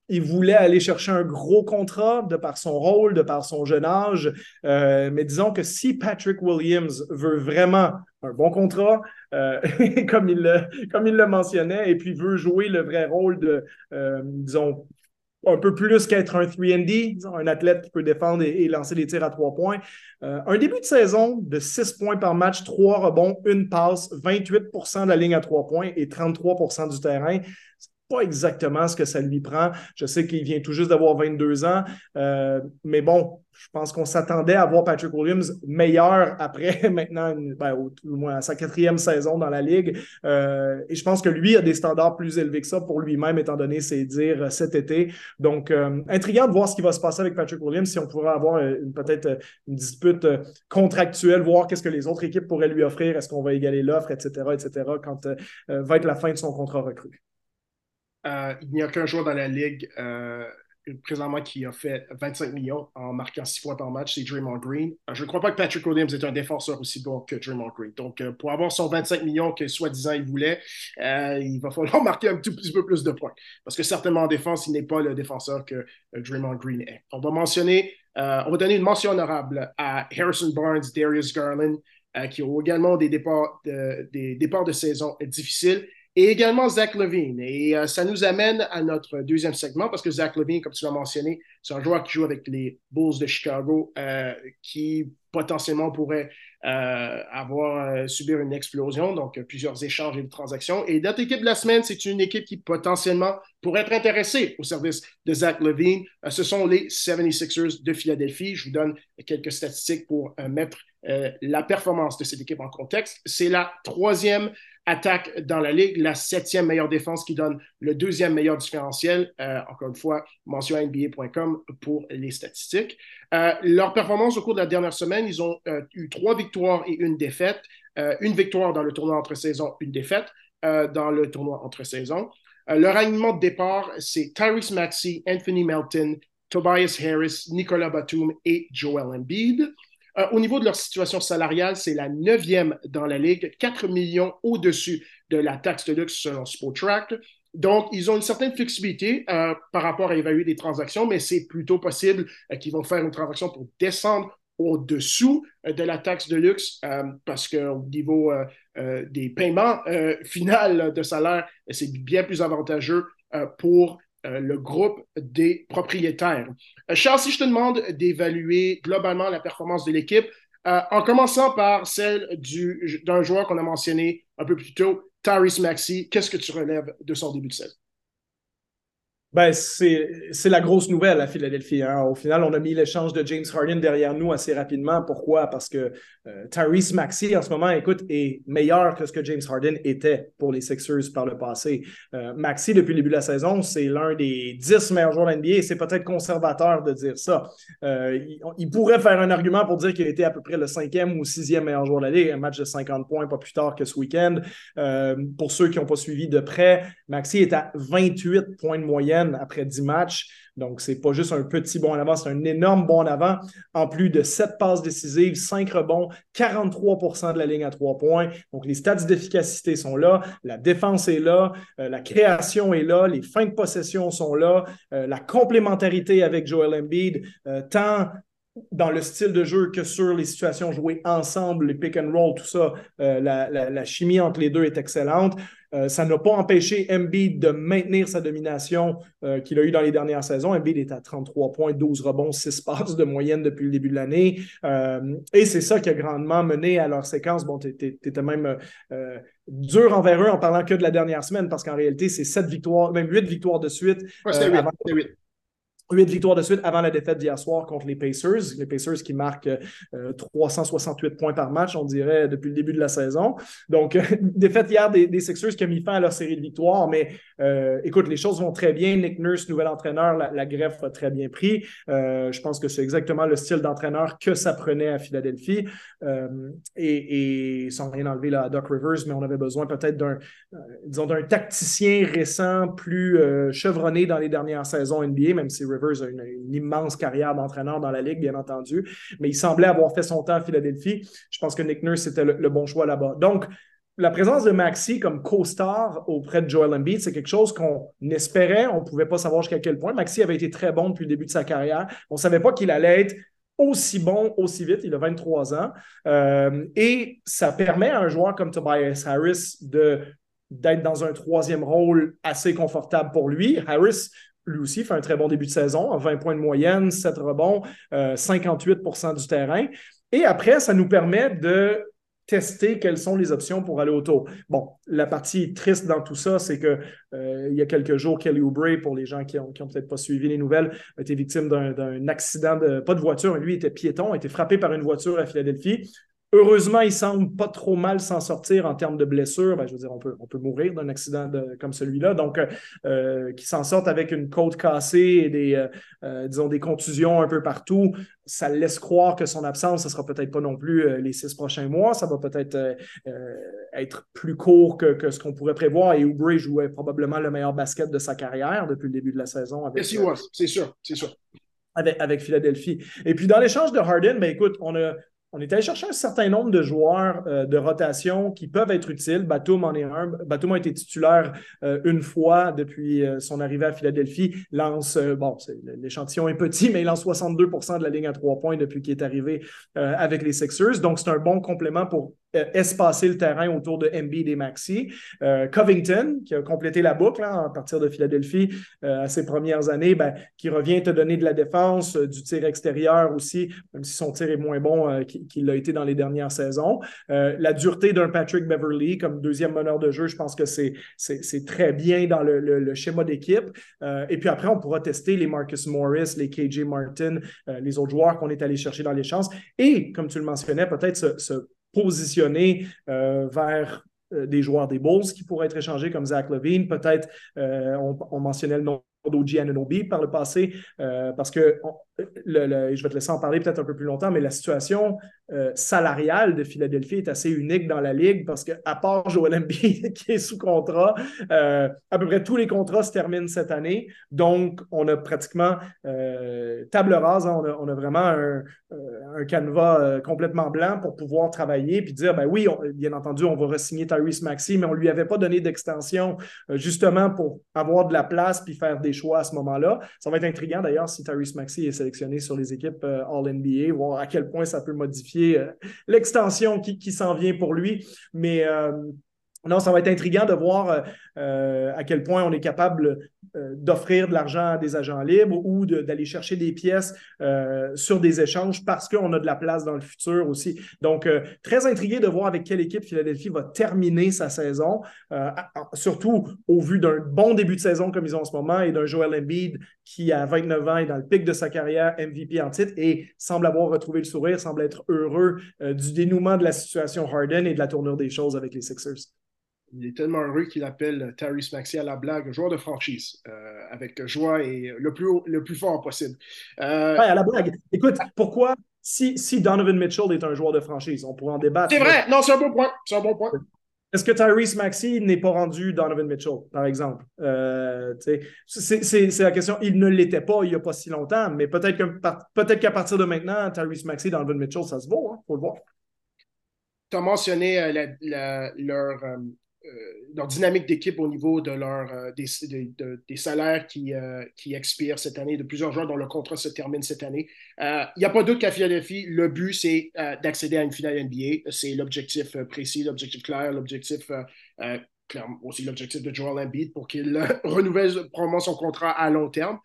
il voulait aller chercher un gros contrat de par son rôle, de par son jeune âge. mais disons que si Patrick Williams veut vraiment un bon contrat, euh, comme, il le, comme il le mentionnait, et puis veut jouer le vrai rôle de, euh, disons, un peu plus qu'être un 3D, un athlète qui peut défendre et, lancer des tirs à trois points. Euh, un début de saison de 6 points par match, 3 rebonds, une passe, 28% de la ligne à trois points et 33% du terrain pas exactement ce que ça lui prend. Je sais qu'il vient tout juste d'avoir 22 ans, euh, mais bon, je pense qu'on s'attendait à voir Patrick Williams meilleur après maintenant, ben, au, moins sa quatrième saison dans la Ligue. Euh, et je pense que lui a des standards plus élevés que ça pour lui-même, étant donné ses dires cet été. Donc, euh, intriguant de voir ce qui va se passer avec Patrick Williams, si on pourrait avoir peut-être une dispute contractuelle, voir qu'est-ce que les autres équipes pourraient lui offrir, est-ce qu'on va égaler l'offre, etc., etc., quand va être la fin de son contrat recru. Euh, il n'y a qu'un joueur dans la ligue euh, présentement qui a fait 25 millions en marquant 6 points par match, c'est Draymond Green. Euh, je ne crois pas que Patrick Williams est un défenseur aussi bon que Draymond Green. Donc, pour avoir son 25 millions que soi-disant il voulait, il va falloir marquer un tout petit peu plus de points. Parce que certainement en défense, il n'est pas le défenseur que Draymond Green est. On va mentionner, on va donner une mention honorable à Harrison Barnes, Darius Garland, qui ont également des départs des départs de saison difficiles et également Zach Levine. Et euh, ça nous amène à notre deuxième segment parce que Zach Levine, comme tu l'as mentionné, c'est un joueur qui joue avec les Bulls de Chicago euh, qui potentiellement pourrait euh, avoir subir une explosion, donc plusieurs échanges et transactions. Et notre équipe de la semaine, c'est une équipe qui potentiellement pourrait être intéressée au service de Zach Levine. ce sont les 76ers de Philadelphie. Je vous donne quelques statistiques pour mettre la performance de cette équipe en contexte. C'est la troisième attaque dans la ligue, la septième meilleure défense qui donne le deuxième meilleur différentiel. Euh, encore une fois, mention NBA.com pour les statistiques. Euh, leur performance au cours de la dernière semaine, ils ont euh, eu trois victoires et une défaite. une victoire dans le tournoi entre saisons, une défaite dans le tournoi entre saisons. leur alignement de départ, c'est Tyrese Maxey, Anthony Melton, Tobias Harris, Nicolas Batum et Joel Embiid. Euh, au niveau de leur situation salariale, c'est la neuvième dans la Ligue, 4 millions au-dessus de la taxe de luxe selon Spotrac. Donc, ils ont une certaine flexibilité euh, par rapport à évaluer des transactions, mais c'est plutôt possible euh, qu'ils vont faire une transaction pour descendre au-dessous de la taxe de luxe parce qu'au niveau des paiements finaux de salaire, c'est bien plus avantageux pour euh, le groupe des propriétaires. Euh, Charles, si je te demande d'évaluer globalement la performance de l'équipe, euh, en commençant par celle d'un joueur qu'on a mentionné un peu plus tôt, Tyrese Maxey, qu'est-ce que tu relèves de son début de saison? Ben, c'est la grosse nouvelle à Philadelphie. Hein. Au final, on a mis l'échange de James Harden derrière nous assez rapidement. Pourquoi? Parce que euh, Tyrese Maxey, en ce moment, écoute, est meilleur que ce que James Harden était pour les Sixers par le passé. Euh, Maxey, depuis le début de la saison, c'est l'un des dix meilleurs joueurs de l'NBA et c'est peut-être conservateur de dire ça. Euh, il, pourrait faire un argument pour dire qu'il était à peu près le cinquième ou sixième meilleur joueur de la Ligue, un match de 50 points pas plus tard que ce week-end. Euh, pour ceux qui n'ont pas suivi de près, Maxey est à 28 points de moyenne après 10 matchs. Donc, ce n'est pas juste un petit bon en avant, c'est un énorme bon en avant. En plus de 7 passes décisives, 5 rebonds, 43% de la ligne à 3 points. Donc, les stats d'efficacité sont là, la défense est là, euh, la création est là, les fins de possession sont là, euh, la complémentarité avec Joel Embiid, euh, tant dans le style de jeu que sur les situations jouées ensemble, les pick and roll, tout ça, la, chimie entre les deux est excellente. Euh, ça n'a pas empêché Embiid de maintenir sa domination euh, qu'il a eue dans les dernières saisons. Embiid est à 33 points, 12 rebonds, 6 passes de moyenne depuis le début de l'année. Euh, et c'est ça qui a grandement mené à leur séquence. Bon, tu étais même dur envers eux en parlant que de la dernière semaine parce qu'en réalité, c'est 7 victoires, même 8 victoires de suite. Ouais, c'était 8. Huit victoires de suite avant la défaite d'hier soir contre les Pacers. Les Pacers qui marquent 368 euh, points par match, on dirait, depuis le début de la saison. Donc, défaite hier des, Sixers qui a mis fin à leur série de victoires. Mais euh, écoute, les choses vont très bien. Nick Nurse, nouvel entraîneur, la, greffe a très bien pris. Euh, je pense que c'est exactement le style d'entraîneur que ça prenait à Philadelphie. et, sans rien enlever là, à Doc Rivers, mais on avait besoin peut-être d'un, disons, d'un tacticien récent, plus chevronné dans les dernières saisons NBA, même si Rivers a une, immense carrière d'entraîneur dans la Ligue, bien entendu, mais il semblait avoir fait son temps à Philadelphie. Je pense que Nick Nurse était le, bon choix là-bas. Donc, la présence de Maxi comme co-star auprès de Joel Embiid, c'est quelque chose qu'on espérait. On ne pouvait pas savoir jusqu'à quel point. Maxi avait été très bon depuis le début de sa carrière. On ne savait pas qu'il allait être aussi bon aussi vite. Il a 23 ans. Euh, et ça permet à un joueur comme Tobias Harris de d'être dans un troisième rôle assez confortable pour lui. Harris lui aussi fait un très bon début de saison, 20 points de moyenne, 7 rebonds, 58% euh, du terrain. Et après, ça nous permet de tester quelles sont les options pour aller autour. Bon, la partie triste dans tout ça, c'est que euh, il y a quelques jours, Kelly Oubre, pour les gens qui n'ont peut-être pas suivi les nouvelles, a été victime d'un accident, de, pas de voiture, lui était piéton, a été frappé par une voiture à Philadelphie. Heureusement, il semble pas trop mal s'en sortir en termes de blessures. Ben, je veux dire, on peut, on peut mourir d'un accident comme celui-là. Donc, euh, euh qu'il s'en sorte avec une côte cassée et des, euh, euh, disons, des contusions un peu partout, ça laisse croire que son absence, ce sera peut-être pas non plus les six prochains mois. Ça va peut-être être plus court que, que ce qu'on pourrait prévoir. Et Oubre jouait probablement le meilleur basket de sa carrière depuis le début de la saison. Avec, c'est sûr, c'est sûr. Avec, avec Philadelphie. Et puis, dans l'échange de Harden, ben écoute, on a on est allé chercher un certain nombre de joueurs euh, de rotation qui peuvent être utiles. Batum en est un. Batum a été titulaire euh, une fois depuis euh, son arrivée à Philadelphie. Lance, bon, l'échantillon est petit, mais il lance 62% de la ligne à trois points depuis qu'il est arrivé avec les Sixers. Donc, c'est un bon complément pour espacer le terrain autour de MB et Maxi. Covington, qui a complété la boucle hein, à partir de Philadelphie à ses premières années, ben, qui revient te donner de la défense, du tir extérieur aussi, même si son tir est moins bon qu'il l'a été dans les dernières saisons. Euh, la dureté d'un Patrick Beverly comme deuxième meneur de jeu, je pense que c'est très bien dans le, schéma d'équipe. Euh, et puis après, on pourra tester les Marcus Morris, les KJ Martin, euh, les autres joueurs qu'on est allé chercher dans les chances. Et, comme tu le mentionnais, peut-être se, positionner vers des joueurs des Bulls qui pourraient être échangés comme Zach Levine. Peut-être, on, on, mentionnait le nom d'OG Ananobi par le passé, parce que je vais te laisser en parler peut-être un peu plus longtemps, mais la situation euh, salariale de Philadelphie est assez unique dans la ligue parce qu'à part Joel Embiid qui est sous contrat, euh, à peu près tous les contrats se terminent cette année. Donc, on a pratiquement euh, table rase, hein. on, a, vraiment un, canevas complètement blanc pour pouvoir travailler puis dire, ben oui, bien entendu, on va re-signer Tyrese Maxey, mais on ne lui avait pas donné d'extension justement pour avoir de la place puis faire des choix à ce moment-là. Ça va être intriguant d'ailleurs si Tyrese Maxey est sélectionné sur les équipes euh, All-NBA, voir à quel point ça peut modifier euh, l'extension qui, qui s'en vient pour lui. Mais euh, non, ça va être intriguant de voir à quel point on est capable euh, d'offrir de l'argent à des agents libres ou d'aller chercher des pièces euh, sur des échanges parce qu'on a de la place dans le futur aussi. Donc, euh, très intrigué de voir avec quelle équipe Philadelphie va terminer sa saison, surtout au vu d'un bon début de saison comme ils ont en ce moment et d'un Joel Embiid qui, à 29 ans, est dans le pic de sa carrière MVP en titre et semble avoir retrouvé le sourire, semble être heureux du dénouement de la situation Harden et de la tournure des choses avec les Sixers. Il est tellement heureux qu'il appelle Tyrese Maxey à la blague joueur de franchise, euh, avec joie et le plus, le plus fort possible. Euh... à la blague. Écoute, pourquoi, si, si Donovan Mitchell est un joueur de franchise, on pourrait en débattre. C'est vrai, non, c'est un bon point. C'est un bon point. Est-ce que Tyrese Maxey n'est pas rendu Donovan Mitchell, par exemple? Euh, c'est la question. Il ne l'était pas il n'y a pas si longtemps, mais peut-être peut qu'à partir de maintenant, Tyrese Maxey, Donovan Mitchell, ça se vaut, il hein, faut le voir. Tu as mentionné euh, leur, euh, leur dynamique d'équipe au niveau de leur, euh, des, salaires qui, euh, qui expirent cette année, de plusieurs joueurs dont le contrat se termine cette année. Il n'y a pas doute qu'à Philadelphie, le but, c'est d'accéder à une finale NBA. C'est l'objectif précis, l'objectif clair, l'objectif aussi l'objectif de Joel Embiid pour qu'il renouvelle probablement son contrat à long terme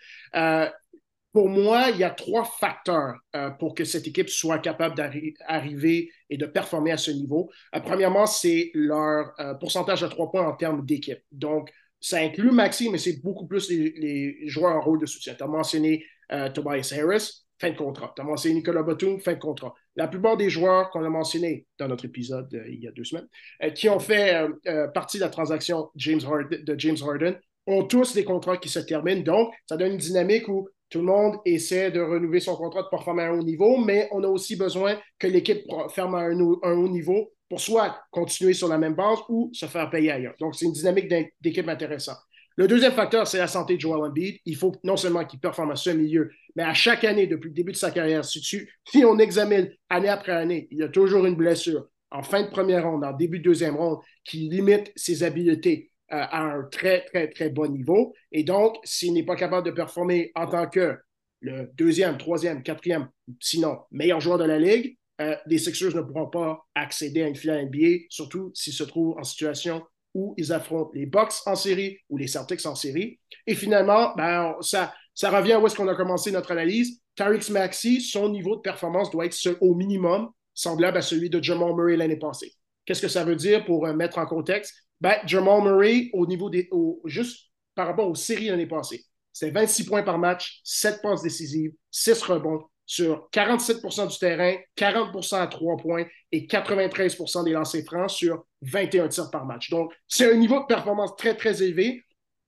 pour moi, il y a trois facteurs euh, pour que cette équipe soit capable d'arriver et de performer à ce niveau. Euh, premièrement, c'est leur euh, pourcentage de trois points en termes d'équipe. Donc, ça inclut Maxi, mais c'est beaucoup plus les, joueurs en rôle de soutien. Tu as mentionné Tobias Harris, fin de contrat. Tu as mentionné Nicolas Batum, fin de contrat. La plupart des joueurs qu'on a mentionnés dans notre épisode il y a deux semaines, qui ont fait partie de la transaction de James Harden, ont tous des contrats qui se terminent. Donc, ça donne une dynamique où tout le monde essaie de renouveler son contrat de performer à un haut niveau, mais on a aussi besoin que l'équipe ferme à un, haut niveau pour soit continuer sur la même base ou se faire payer ailleurs. Donc, c'est une dynamique d'équipe intéressante. Le deuxième facteur, c'est la santé de Joel Embiid. Il faut non seulement qu'il performe à ce milieu, mais à chaque année, depuis le début de sa carrière, si, on examine année après année, il y a toujours une blessure en fin de première ronde, en début de deuxième ronde, qui limite ses habiletés à un très, très, très bon niveau. Et donc, s'il n'est pas capable de performer en tant que le deuxième, troisième, quatrième, sinon meilleur joueur de la Ligue, euh, les Sixers ne pourront pas accéder à une finale NBA, surtout s'ils se trouvent en situation où ils affrontent les Bucks en série ou les Celtics en série. Et finalement, ben, ça, ça revient où est-ce qu'on a commencé notre analyse. Tariq Maxi, son niveau de performance doit être au minimum semblable à celui de Jamal Murray l'année passée. Qu'est-ce que ça veut dire pour euh, mettre en contexte? Ben, Jamal Murray, au niveau des. juste par rapport aux séries l'année passée, c'était 26 points par match, 7 passes décisives, 6 rebonds sur 47% du terrain, 40% à 3 points et 93% des lancers francs sur 21 tirs par match. Donc, c'est un niveau de performance très, très élevé.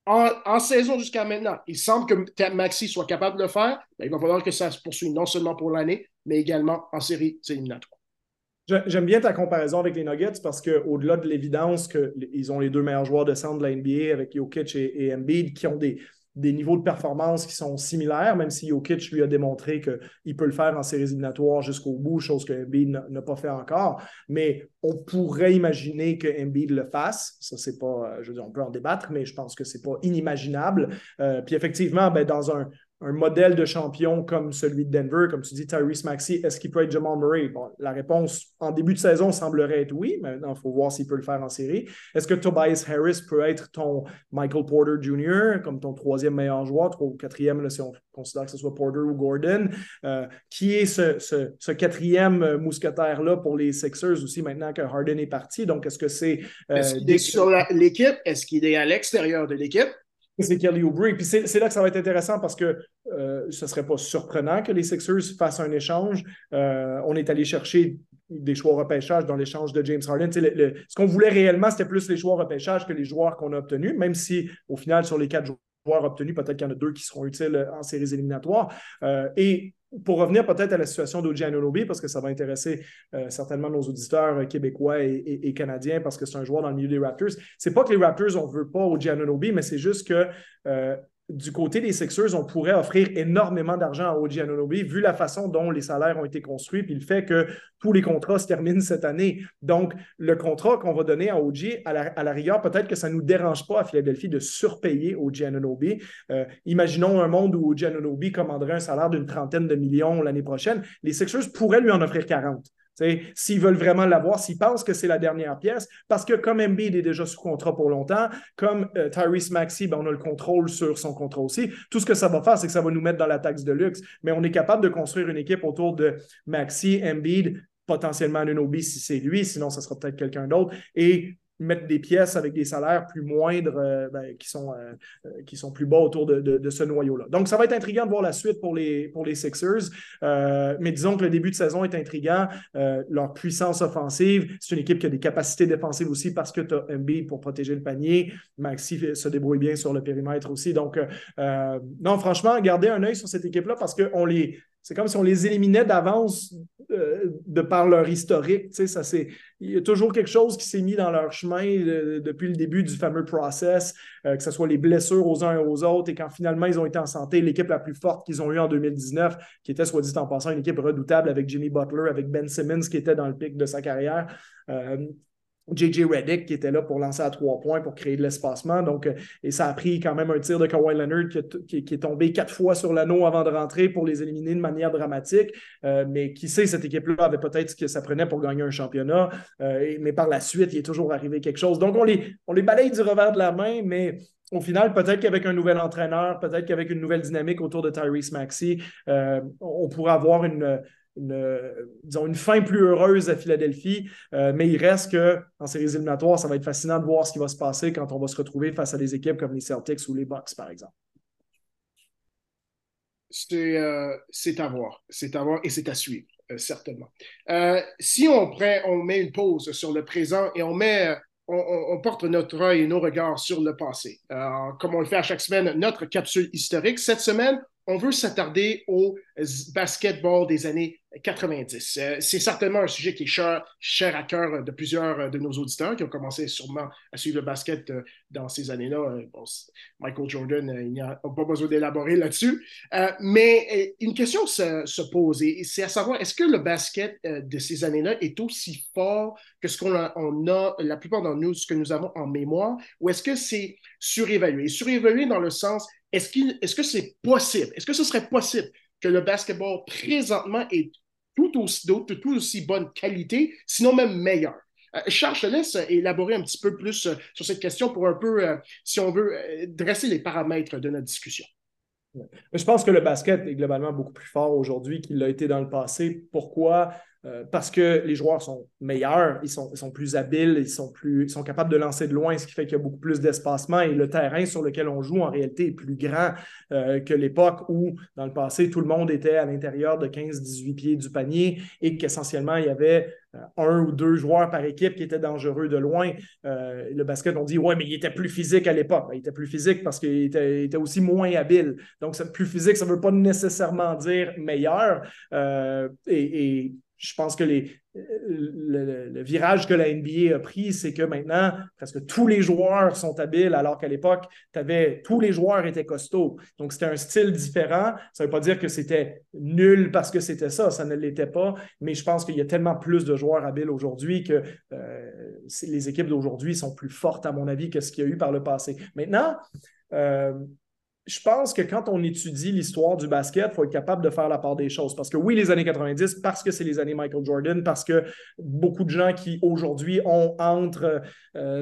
En, saison jusqu'à maintenant, il semble que Maxi soit capable de le faire. Ben, il va falloir que ça se poursuive non seulement pour l'année, mais également en série éliminatoire. J'aime bien ta comparaison avec les Nuggets parce qu'au-delà de l'évidence qu'ils ont les deux meilleurs joueurs de centre de la NBA avec Jokic et, Embiid qui ont des, niveaux de performance qui sont similaires, même si Jokic lui a démontré qu'il peut le faire en séries éliminatoires jusqu'au bout, chose que Embiid n'a pas fait encore. Mais on pourrait imaginer que Embiid le fasse. Ça, c'est pas, je veux dire, on peut en débattre, mais je pense que c'est pas inimaginable. Euh, puis effectivement, ben, dans un, un modèle de champion comme celui de Denver, comme tu dis, Tyrese Maxey, est-ce qu'il peut être Jamal Murray? Bon, la réponse en début de saison semblerait être oui. Maintenant, il faut voir s'il peut le faire en série. Est-ce que Tobias Harris peut être ton Michael Porter Jr., comme ton troisième meilleur joueur, ou quatrième, si on considère que ce soit Porter ou Gordon? Euh, qui est ce, ce, quatrième mousquetaire-là pour les Sixers aussi maintenant que Harden est parti? Donc, est-ce que c'est. Euh, est-ce qu'il est sur l'équipe? Est-ce qu'il est à l'extérieur de l'équipe? C'est Kelly Oubre. Puis c'est là que ça va être intéressant parce que euh, ce ne serait pas surprenant que les Sixers fassent un échange. Euh, on est allé chercher des choix repêchage dans l'échange de James Harden. ce qu'on voulait réellement, c'était plus les choix repêchage que les joueurs qu'on a obtenus, même si au final, sur les quatre joueurs obtenus, peut-être qu'il y en a deux qui seront utiles en séries éliminatoires. Euh, et pour revenir peut-être à la situation d'Oji Anunobi, parce que ça va intéresser euh, certainement nos auditeurs québécois et, canadiens, parce que c'est un joueur dans le milieu des Raptors. C'est pas que les Raptors, on veut pas Oji Anunobi, mais c'est juste que euh, du côté des Sixers, on pourrait offrir énormément d'argent à OG Anunoby vu la façon dont les salaires ont été construits, puis le fait que tous les contrats se terminent cette année. Donc, le contrat qu'on va donner à OG, à la, rigueur, peut-être que ça ne nous dérange pas à Philadelphie de surpayer OG Anunoby. Euh, imaginons un monde où OG Anunoby commanderait un salaire d'une trentaine de millions l'année prochaine. Les Sixers pourraient lui en offrir 40. S'ils veulent vraiment l'avoir, s'ils pensent que c'est la dernière pièce, parce que comme Embiid est déjà sous contrat pour longtemps, comme euh, Tyrese Maxey, ben, on a le contrôle sur son contrat aussi. Tout ce que ça va faire, c'est que ça va nous mettre dans la taxe de luxe. Mais on est capable de construire une équipe autour de Maxey, Embiid, potentiellement Nunobi si c'est lui, sinon ça sera peut-être quelqu'un d'autre. Et mettre des pièces avec des salaires plus moindres euh, ben, qui, sont, euh, euh, qui sont plus bas autour de, ce noyau-là. Donc, ça va être intriguant de voir la suite pour les, pour les Sixers. mais disons que le début de saison est intriguant. leur puissance offensive, c'est une équipe qui a des capacités défensives aussi parce que tu as Embiid pour protéger le panier. Maxi se débrouille bien sur le périmètre aussi. Donc, non, franchement, gardez un œil sur cette équipe-là parce qu'on les, c'est comme si on les éliminait d'avance de par leur historique. Ça, il y a toujours quelque chose qui s'est mis dans leur chemin euh, depuis le début du fameux process, euh, que ce soit les blessures aux uns et aux autres. Et quand finalement ils ont été en santé, l'équipe la plus forte qu'ils ont eue en 2019, qui était, soit dit en passant, une équipe redoutable avec Jimmy Butler, avec Ben Simmons qui était dans le pic de sa carrière. JJ Reddick qui était là pour lancer à trois points pour créer de l'espacement. Donc, euh, et ça a pris quand même un tir de Kawhi Leonard qui, est tombé quatre fois sur l'anneau avant de rentrer pour les éliminer de manière dramatique. Euh, mais qui sait, cette équipe-là avait peut-être ce que ça prenait pour gagner un championnat. Euh, mais par la suite, il est toujours arrivé quelque chose. Donc, on les, on les balaye du revers de la main, mais au final, peut-être qu'avec un nouvel entraîneur, peut-être qu'avec une nouvelle dynamique autour de Tyrese Maxey, on pourrait avoir une, une, disons, une fin plus heureuse à Philadelphie. Euh, mais il reste qu'en séries éliminatoires, ça va être fascinant de voir ce qui va se passer quand on va se retrouver face à des équipes comme les Celtics ou les Bucks, par exemple. C'est euh, à voir. C'est à voir et c'est à suivre, euh, certainement. si on, on met une pause sur le présent et on met on, porte notre œil et nos regards sur le passé. comme on le fait à chaque semaine, notre capsule historique. Cette semaine, on veut s'attarder au basketball des années 90. Euh, c'est certainement un sujet qui est cher, à cœur de plusieurs euh, de nos auditeurs qui ont commencé sûrement à suivre le basket euh, dans ces années-là. Michael Jordan, il n'y a pas besoin d'élaborer là-dessus. mais une question se, pose, et c'est à savoir, est-ce que le basket de ces années-là est aussi fort que ce qu'on a, a, la plupart d'entre nous, ce que nous avons en mémoire, ou est-ce que c'est surévalué? Surévalué dans le sens, est-ce que c'est possible? Est-ce que ce serait possible que le basketball présentement est tout aussi, tout aussi bonne qualité, sinon même meilleur? Euh, Charles, je te laisse élaborer un petit peu plus euh, sur cette question pour un peu, euh, si on veut, dresser les paramètres de notre discussion. Je pense que le basket est globalement beaucoup plus fort aujourd'hui qu'il l'a été dans le passé. Pourquoi? Euh, parce que les joueurs sont meilleurs, ils sont, plus habiles, ils sont, plus, sont capables de lancer de loin, ce qui fait qu'il y a beaucoup plus d'espacement et le terrain sur lequel on joue en réalité est plus grand euh, que l'époque où, dans le passé, tout le monde était à l'intérieur de 15-18 pieds du panier et qu'essentiellement, il y avait euh, un ou deux joueurs par équipe qui étaient dangereux de loin. le basket, on dit, ouais, mais il était plus physique à l'époque. Ben, il était plus physique parce qu'il était, aussi moins habile. Donc, plus physique, ça ne veut pas nécessairement dire meilleur. et je pense que les, le, virage que la NBA a pris, c'est que maintenant, presque tous les joueurs sont habiles, alors qu'à l'époque, tous les joueurs étaient costauds. Donc, c'était un style différent. Ça ne veut pas dire que c'était nul parce que c'était ça, ça ne l'était pas, mais je pense qu'il y a tellement plus de joueurs habiles aujourd'hui que euh, les équipes d'aujourd'hui sont plus fortes, à mon avis, que ce qu'il y a eu par le passé. Maintenant, euh, je pense que quand on étudie l'histoire du basket, il faut être capable de faire la part des choses. Parce que oui, les années 90, parce que c'est les années Michael Jordan, parce que beaucoup de gens qui aujourd'hui ont entre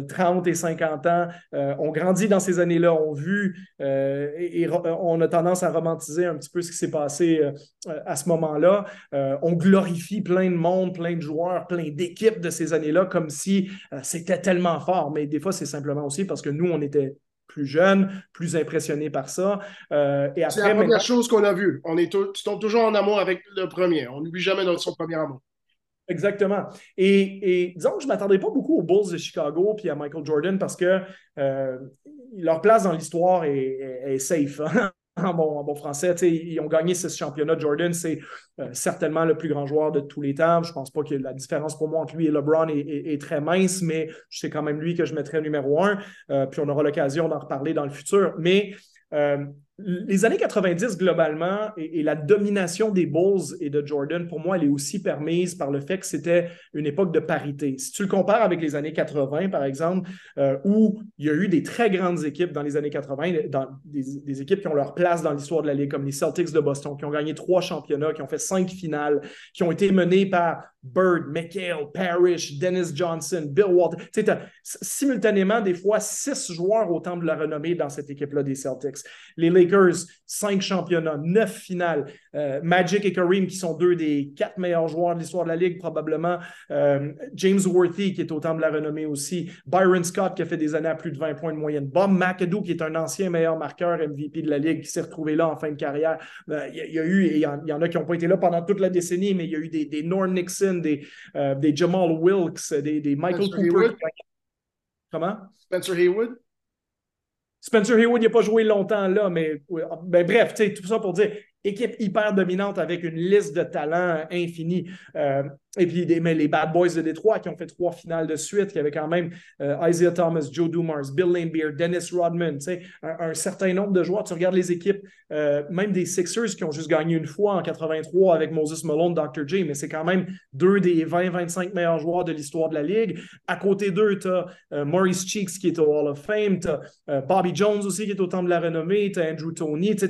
30 euh, et 50 ans euh, ont grandi dans ces années-là, ont vu euh, et, on a tendance à romantiser un petit peu ce qui s'est passé à ce moment-là. on glorifie plein de monde, plein de joueurs, plein d'équipes de ces années-là comme si c'était tellement fort. Mais des fois, c'est simplement aussi parce que nous, on était plus jeune, plus impressionné par ça. Euh, et c'est la première chose qu'on a vue. On est tu tombes toujours en amour avec le premier. On n'oublie jamais notre, son premier amour. Exactement. Et, disons que je ne m'attendais pas beaucoup aux Bulls de Chicago puis à Michael Jordan parce que euh, leur place dans l'histoire est, safe. Hein en bon, français. Ils ont gagné ce championnat. Jordan, c'est euh, certainement le plus grand joueur de tous les temps. Je ne pense pas que la différence pour moi entre lui et LeBron est, très mince, mais c'est quand même lui que je mettrais numéro un. Euh, puis on aura l'occasion d'en reparler dans le futur. Mais euh, les années 90, globalement, et, la domination des Bulls et de Jordan, pour moi, elle est aussi permise par le fait que c'était une époque de parité. Si tu le compares avec les années 80, par exemple, euh, où il y a eu des très grandes équipes dans les années 80, dans des, équipes qui ont leur place dans l'histoire de la Ligue, comme les Celtics de Boston, qui ont gagné trois championnats, qui ont fait cinq finales, qui ont été menées par Bird, McHale, Parrish, Dennis Johnson, Bill Walton. Tu simultanément, des fois, six joueurs au temps de la renommée dans cette équipe-là des Celtics. Les Lakers, cinq championnats, neuf finales. Euh, Magic et Kareem, qui sont deux des quatre meilleurs joueurs de l'histoire de la Ligue, probablement. Euh, James Worthy, qui est au temps de la renommée aussi. Byron Scott, qui a fait des années à plus de 20 points de moyenne. Bob McAdoo, qui est un ancien meilleur marqueur MVP de la Ligue, qui s'est retrouvé là en fin de carrière. Euh, il y, a eu, il y, en a qui n'ont pas été là pendant toute la décennie, mais il y a eu des, des Norm Nixon, des, des Jamal Wilkes, des, des Michael Cooper. Comment? Spencer Haywood? Spencer Haywood n'a pas joué longtemps là, mais ben, bref, tout ça pour dire équipe hyper dominante avec une liste de talents infinie. Euh, et puis les Bad Boys de Détroit qui ont fait trois finales de suite, qui avaient quand même euh, Isaiah Thomas, Joe Dumars, Bill Laimbeer, Dennis Rodman, un, un certain nombre de joueurs. Tu regardes les équipes, euh, même des Sixers qui ont juste gagné une fois en 83 avec Moses Malone, Dr. J, mais c'est quand même deux des 20-25 meilleurs joueurs de l'histoire de la Ligue. À côté d'eux, tu as euh, Maurice Cheeks qui est au Hall of Fame, tu as Bobby Jones aussi qui est au temps de la renommée, tu as Andrew Tony, tu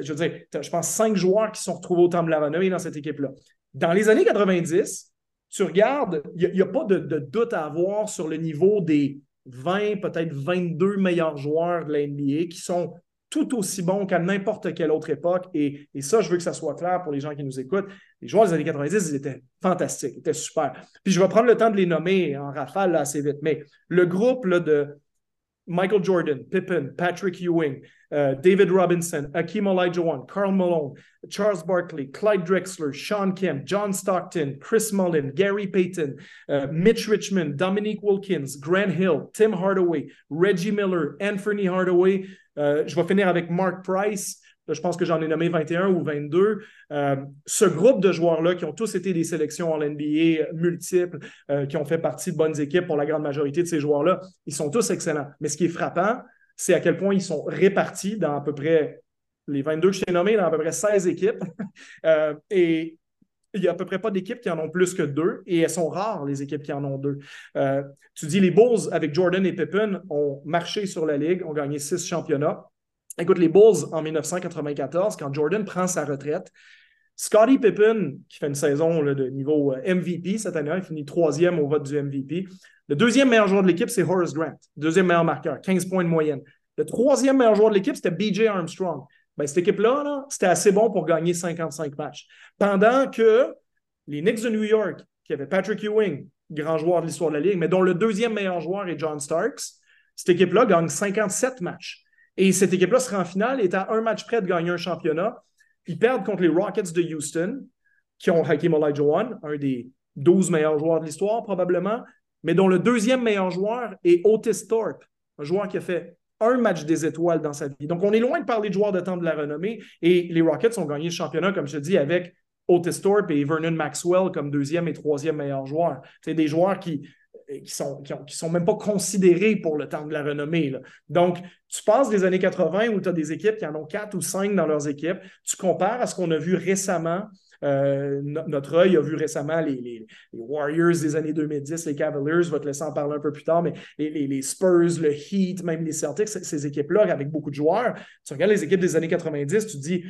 je veux dire, je pense cinq joueurs qui sont retrouvés au temps de la renommée dans cette équipe-là. Dans les années 90, tu regardes, il n'y a, pas de, doute à avoir sur le niveau des 20, peut-être 22 meilleurs joueurs de la NBA qui sont tout aussi bons qu'à n'importe quelle autre époque. Et, ça, je veux que ça soit clair pour les gens qui nous écoutent. Les joueurs des années 90, ils étaient fantastiques, ils étaient super. Puis je vais prendre le temps de les nommer en rafale assez vite. Mais le groupe de Michael Jordan, Pippen, Patrick Ewing, uh, David Robinson, Akeem Olajuwon, Carl Malone, Charles Barkley, Clyde Drexler, Sean Kemp, John Stockton, Chris Mullin, Gary Payton, uh, Mitch Richmond, Dominique Wilkins, Grant Hill, Tim Hardaway, Reggie Miller, Anthony Hardaway. Uh, je vais finir avec Mark Price, je pense que j'en ai nommé 21 ou 22. Euh, ce groupe de joueurs-là, qui ont tous été des sélections en NBA multiples, euh, qui ont fait partie de bonnes équipes pour la grande majorité de ces joueurs-là, ils sont tous excellents. Mais ce qui est frappant, c'est à quel point ils sont répartis dans à peu près les 22 que je t'ai nommés, dans à peu près 16 équipes. Euh, et il n'y a à peu près pas d'équipes qui en ont plus que deux et elles sont rares, les équipes qui en ont deux. tu dis, les Bulls avec Jordan et Pippen ont marché sur la Ligue, ont gagné six championnats. Écoute, les Bulls en 1994, quand Jordan prend sa retraite, Scottie Pippen, qui fait une saison de niveau euh, MVP cette année, il finit troisième au vote du MVP. Le deuxième meilleur joueur de l'équipe, c'est Horace Grant, deuxième meilleur marqueur, 15 points de moyenne. Le troisième meilleur joueur de l'équipe, c'était BJ Armstrong. Ben, cette équipe-là, c'était assez bon pour gagner 55 matchs. Pendant que les Knicks de New York, qui avaient Patrick Ewing, grand joueur de l'histoire de la Ligue, mais dont le deuxième meilleur joueur est John Starks, cette équipe-là gagne 57 matchs. Et cette équipe-là sera en finale, est à un match près de gagner un championnat. Ils perdent contre les Rockets de Houston, qui ont Hakeem Olajuwon, un des 12 meilleurs joueurs de l'histoire probablement, mais dont le deuxième meilleur joueur est Otis Thorpe, un joueur qui a fait un match des étoiles dans sa vie. Donc, on est loin de parler de joueurs de temps de la renommée. Et les Rockets ont gagné le championnat, comme je te dis, avec Otis Thorpe et Vernon Maxwell comme deuxième et troisième meilleurs joueurs. C'est des joueurs qui qui sont, qui, sont même pas considérés pour le temps de la renommée. Donc, tu passes des années 80 où tu as des équipes qui en ont quatre ou cinq dans leurs équipes. Tu compares à ce qu'on a vu récemment. Euh, notre œil a vu récemment les, Warriors des années 2010, les Cavaliers, je vais te laisser en parler un peu plus tard, mais les, Spurs, le Heat, même les Celtics, ces équipes-là avec beaucoup de joueurs. Tu regardes les équipes des années 90, tu dis,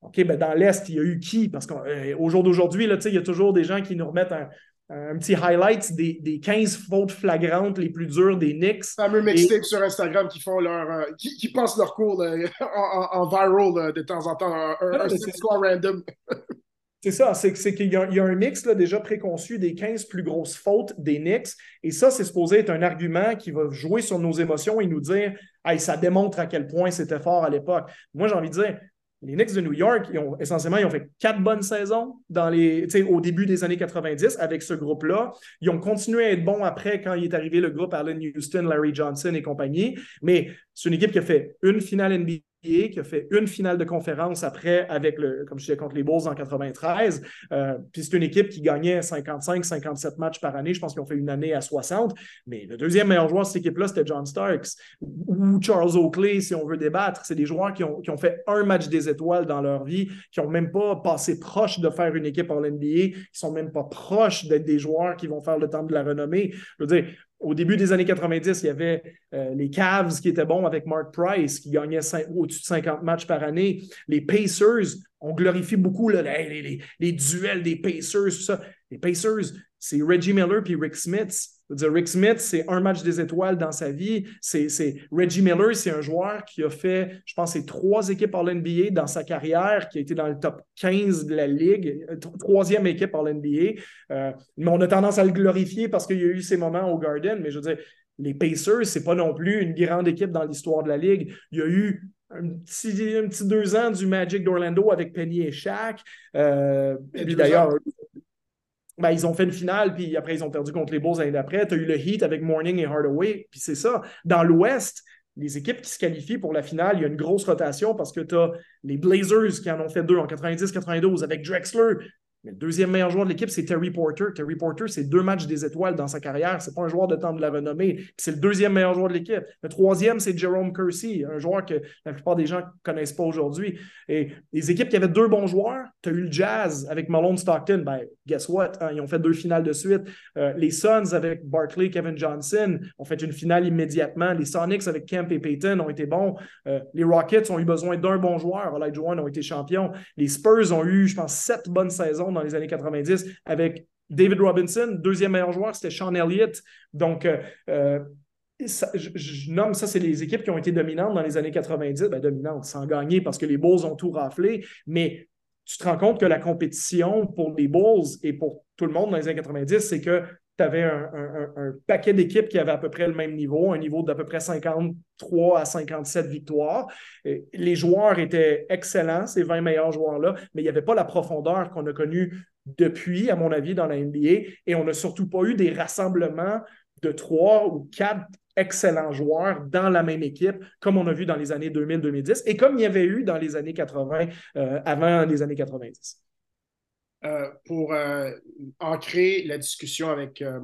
OK, ben dans l'Est, il y a eu qui? Parce qu'au euh, jour d'aujourd'hui, il y a toujours des gens qui nous remettent un, un petit highlight des, des, 15 fautes flagrantes les plus dures des Knicks. Fameux mixtapes sur Instagram qui font leur euh, qui, passent leur cours en, viral de temps en temps, un, ah score random. C'est ça, c'est, qu'il y, a un mix là, déjà préconçu des 15 plus grosses fautes des Knicks. Et ça, c'est supposé être un argument qui va jouer sur nos émotions et nous dire hey, ça démontre à quel point c'était fort à l'époque. Moi, j'ai envie de dire les Knicks de New York, ils ont, essentiellement, ils ont fait quatre bonnes saisons dans les, au début des années 90 avec ce groupe-là. Ils ont continué à être bons après quand il est arrivé le groupe Allen Houston, Larry Johnson et compagnie. Mais c'est une équipe qui a fait une finale NBA qui a fait une finale de conférence après avec le, comme je disais, contre les Bulls en 93. Euh, puis c'est une équipe qui gagnait 55, 57 matchs par année. Je pense qu'ils ont fait une année à 60. Mais le deuxième meilleur joueur de cette équipe-là, c'était John Starks ou Charles Oakley, si on veut débattre. C'est des joueurs qui ont, qui ont, fait un match des étoiles dans leur vie, qui n'ont même pas passé proche de faire une équipe en NBA, qui sont même pas proches d'être des joueurs qui vont faire le temps de la renommée. Je veux dire, au début des années 90, il y avait euh, les Cavs qui étaient bons avec Mark Price, qui gagnait au-dessus de 50 matchs par année. Les Pacers, on glorifie beaucoup les, les, duels des Pacers, tout ça. Les Pacers, c'est Reggie Miller puis Rick Smith. Rick Smith, c'est un match des étoiles dans sa vie. C'est, Reggie Miller, c'est un joueur qui a fait, je pense, c'est trois équipes en NBA dans sa carrière, qui a été dans le top 15 de la ligue, euh, troisième équipe en NBA. Euh, mais on a tendance à le glorifier parce qu'il y a eu ces moments au Garden. Mais je veux dire, les Pacers, c'est pas non plus une grande équipe dans l'histoire de la ligue. Il y a eu un petit, deux ans du Magic d'Orlando avec Penny et Shaq. Euh, et puis d'ailleurs, ben, ils ont fait une finale, puis après, ils ont perdu contre les Bulls l'année d'après. Tu as eu le Heat avec Morning et Hardaway, puis c'est ça. Dans l'Ouest, les équipes qui se qualifient pour la finale, il y a une grosse rotation parce que tu as les Blazers qui en ont fait deux en 90-92 avec Drexler, mais le deuxième meilleur joueur de l'équipe, c'est Terry Porter. Terry Porter, c'est deux matchs des étoiles dans sa carrière. C'est pas un joueur de temps de la renommée. C'est le deuxième meilleur joueur de l'équipe. Le troisième, c'est Jerome Kersey, un joueur que la plupart des gens ne connaissent pas aujourd'hui. Et les équipes qui avaient deux bons joueurs, tu as eu le Jazz avec Malone Stockton. Ben, guess what? Hein, ils ont fait deux finales de suite. Euh, les Suns avec Barkley, Kevin Johnson ont fait une finale immédiatement. Les Sonics avec Kemp et Payton ont été bons. Euh, les Rockets ont eu besoin d'un bon joueur. Warren ont été champions. Les Spurs ont eu, je pense, sept bonnes saisons dans les années 90 avec David Robinson. Deuxième meilleur joueur, c'était Sean Elliott. Donc, euh, euh, je, nomme ça, c'est les équipes qui ont été dominantes dans les années 90. Ben, dominantes, sans gagner parce que les Bulls ont tout raflé. Mais tu te rends compte que la compétition pour les Bulls et pour tout le monde dans les années 90, c'est que tu avais un, paquet d'équipes qui avaient à peu près le même niveau, un niveau d'à peu près 53 à 57 victoires. les joueurs étaient excellents, ces 20 meilleurs joueurs-là, mais il n'y avait pas la profondeur qu'on a connue depuis, à mon avis, dans la NBA. Et on n'a surtout pas eu des rassemblements de trois ou quatre excellents joueurs dans la même équipe, comme on a vu dans les années 2000-2010 et comme il y avait eu dans les années 80, euh, avant les années 90. Euh, pour euh, ancrer la discussion avec, euh,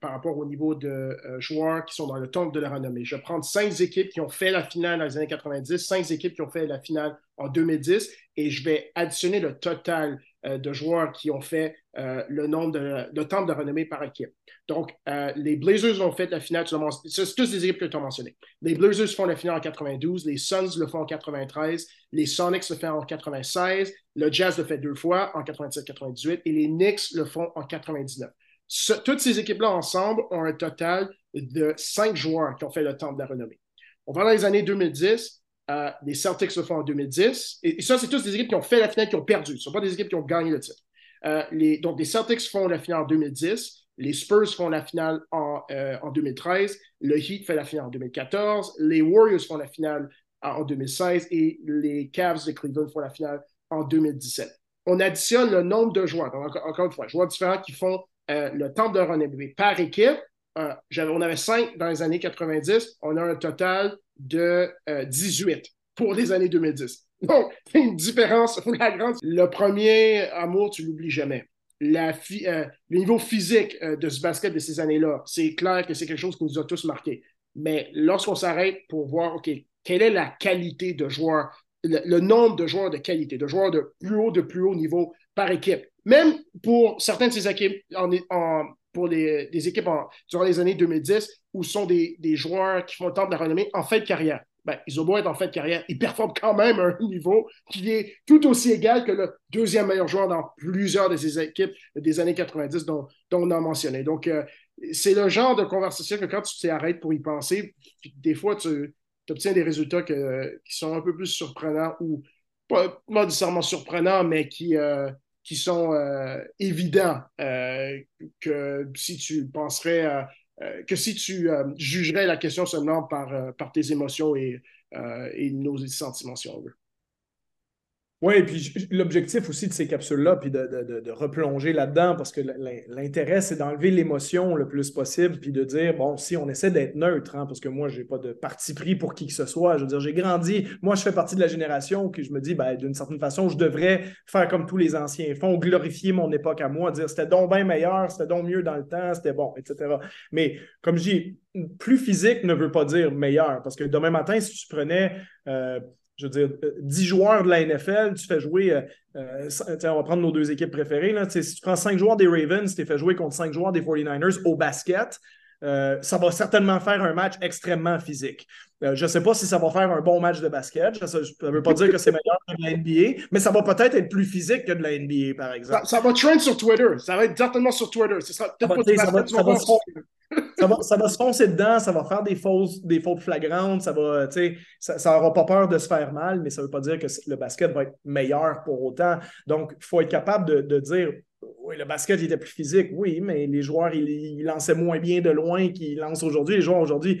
par rapport au niveau de joueurs qui sont dans le temple de la renommée. Je vais prendre cinq équipes qui ont fait la finale dans les années 90, cinq équipes qui ont fait la finale en 2010 et je vais additionner le total de joueurs qui ont fait euh, le nombre de, temps de renommée par équipe. Donc, euh, les Blazers ont fait la finale, c'est tous les équipes que tu as mentionnées. Les Blazers font la finale en 92, les Suns le font en 93, les Sonics le font en 96, le Jazz le fait deux fois en 97-98 et les Knicks le font en 99. toutes ces équipes-là ensemble ont un total de cinq joueurs qui ont fait le temps de la renommée. On va dans les années 2010, euh, les Celtics le font en 2010. Et, ça, c'est tous des équipes qui ont fait la finale, qui ont perdu. Ce ne sont pas des équipes qui ont gagné le titre. Euh, donc, les Celtics font la finale en 2010. Les Spurs font la finale en, euh, en 2013. Le Heat fait la finale en 2014. Les Warriors font la finale en 2016. Et les Cavs de Cleveland font la finale en 2017. On additionne le nombre de joueurs, encore, une fois, joueurs différents qui font le temps de renommée par équipe. on avait cinq dans les années 90. On a un total de 18. Euh, pour les années 2010. Donc, c'est une différence. Le premier amour, tu l'oublies jamais. La euh, le niveau physique euh, de ce basket de ces années-là, c'est clair que c'est quelque chose qui nous a tous marqués. Mais lorsqu'on s'arrête pour voir, OK, quelle est la qualité de joueur, le, nombre de joueurs de qualité, de joueurs de plus haut, de plus haut niveau par équipe? Même pour certaines de ces équipes, en, pour les, équipes durant les années 2010, où sont des, des joueurs qui font le temps de la renommée en fin de carrière ben, ils ont beau être en fin de carrière, ils performent quand même à un niveau qui est tout aussi égal que le deuxième meilleur joueur dans plusieurs de ces équipes des années 90 dont, on a mentionné. Donc, euh, c'est le genre de conversation que quand tu t'arrêtes pour y penser, des fois, tu obtiens des résultats qui sont un peu plus surprenants ou pas, nécessairement surprenants, mais qui, euh, qui sont euh, évidents que si tu penserais euh, que si tu euh, jugerais la question seulement par, euh, par tes émotions et, et nos sentiments, si on veut. Oui, et puis l'objectif aussi de ces capsules-là, puis de, replonger là-dedans, parce que l'intérêt, c'est d'enlever l'émotion le plus possible, puis de dire, bon, si on essaie d'être neutre, hein, parce que moi, je n'ai pas de parti pris pour qui que ce soit. Je veux dire, j'ai grandi, moi, je fais partie de la génération que je me dis, ben, d'une certaine façon, je devrais faire comme tous les anciens font, glorifier mon époque à moi, dire c'était donc bien meilleur, c'était donc mieux dans le temps, c'était bon, etc. Mais comme je dis, plus physique ne veut pas dire meilleur, parce que demain matin, si tu prenais. Euh, je veux dire, 10 euh, joueurs de la NFL, tu fais jouer, euh, euh, on va prendre nos deux équipes préférées, si tu prends 5 joueurs des Ravens, tu fais jouer contre 5 joueurs des 49ers au basket, ça va certainement faire un match extrêmement physique. je ne sais pas si ça va faire un bon match de basket. Ça ne veut pas dire que c'est meilleur que de la NBA, mais ça va peut-être être plus physique que de la NBA, par exemple. Ça, va trend sur Twitter. Ça va être certainement sur Twitter. Ça sera peut-être pas ça va, ça, va, ça va se foncer dedans, ça va faire des, fausses, des fautes flagrantes, ça va, ça n'aura pas peur de se faire mal, mais ça ne veut pas dire que le basket va être meilleur pour autant. Donc, il faut être capable de, de dire oui, le basket était plus physique, oui, mais les joueurs, ils, lançaient moins bien de loin qu'ils lancent aujourd'hui. Les joueurs aujourd'hui,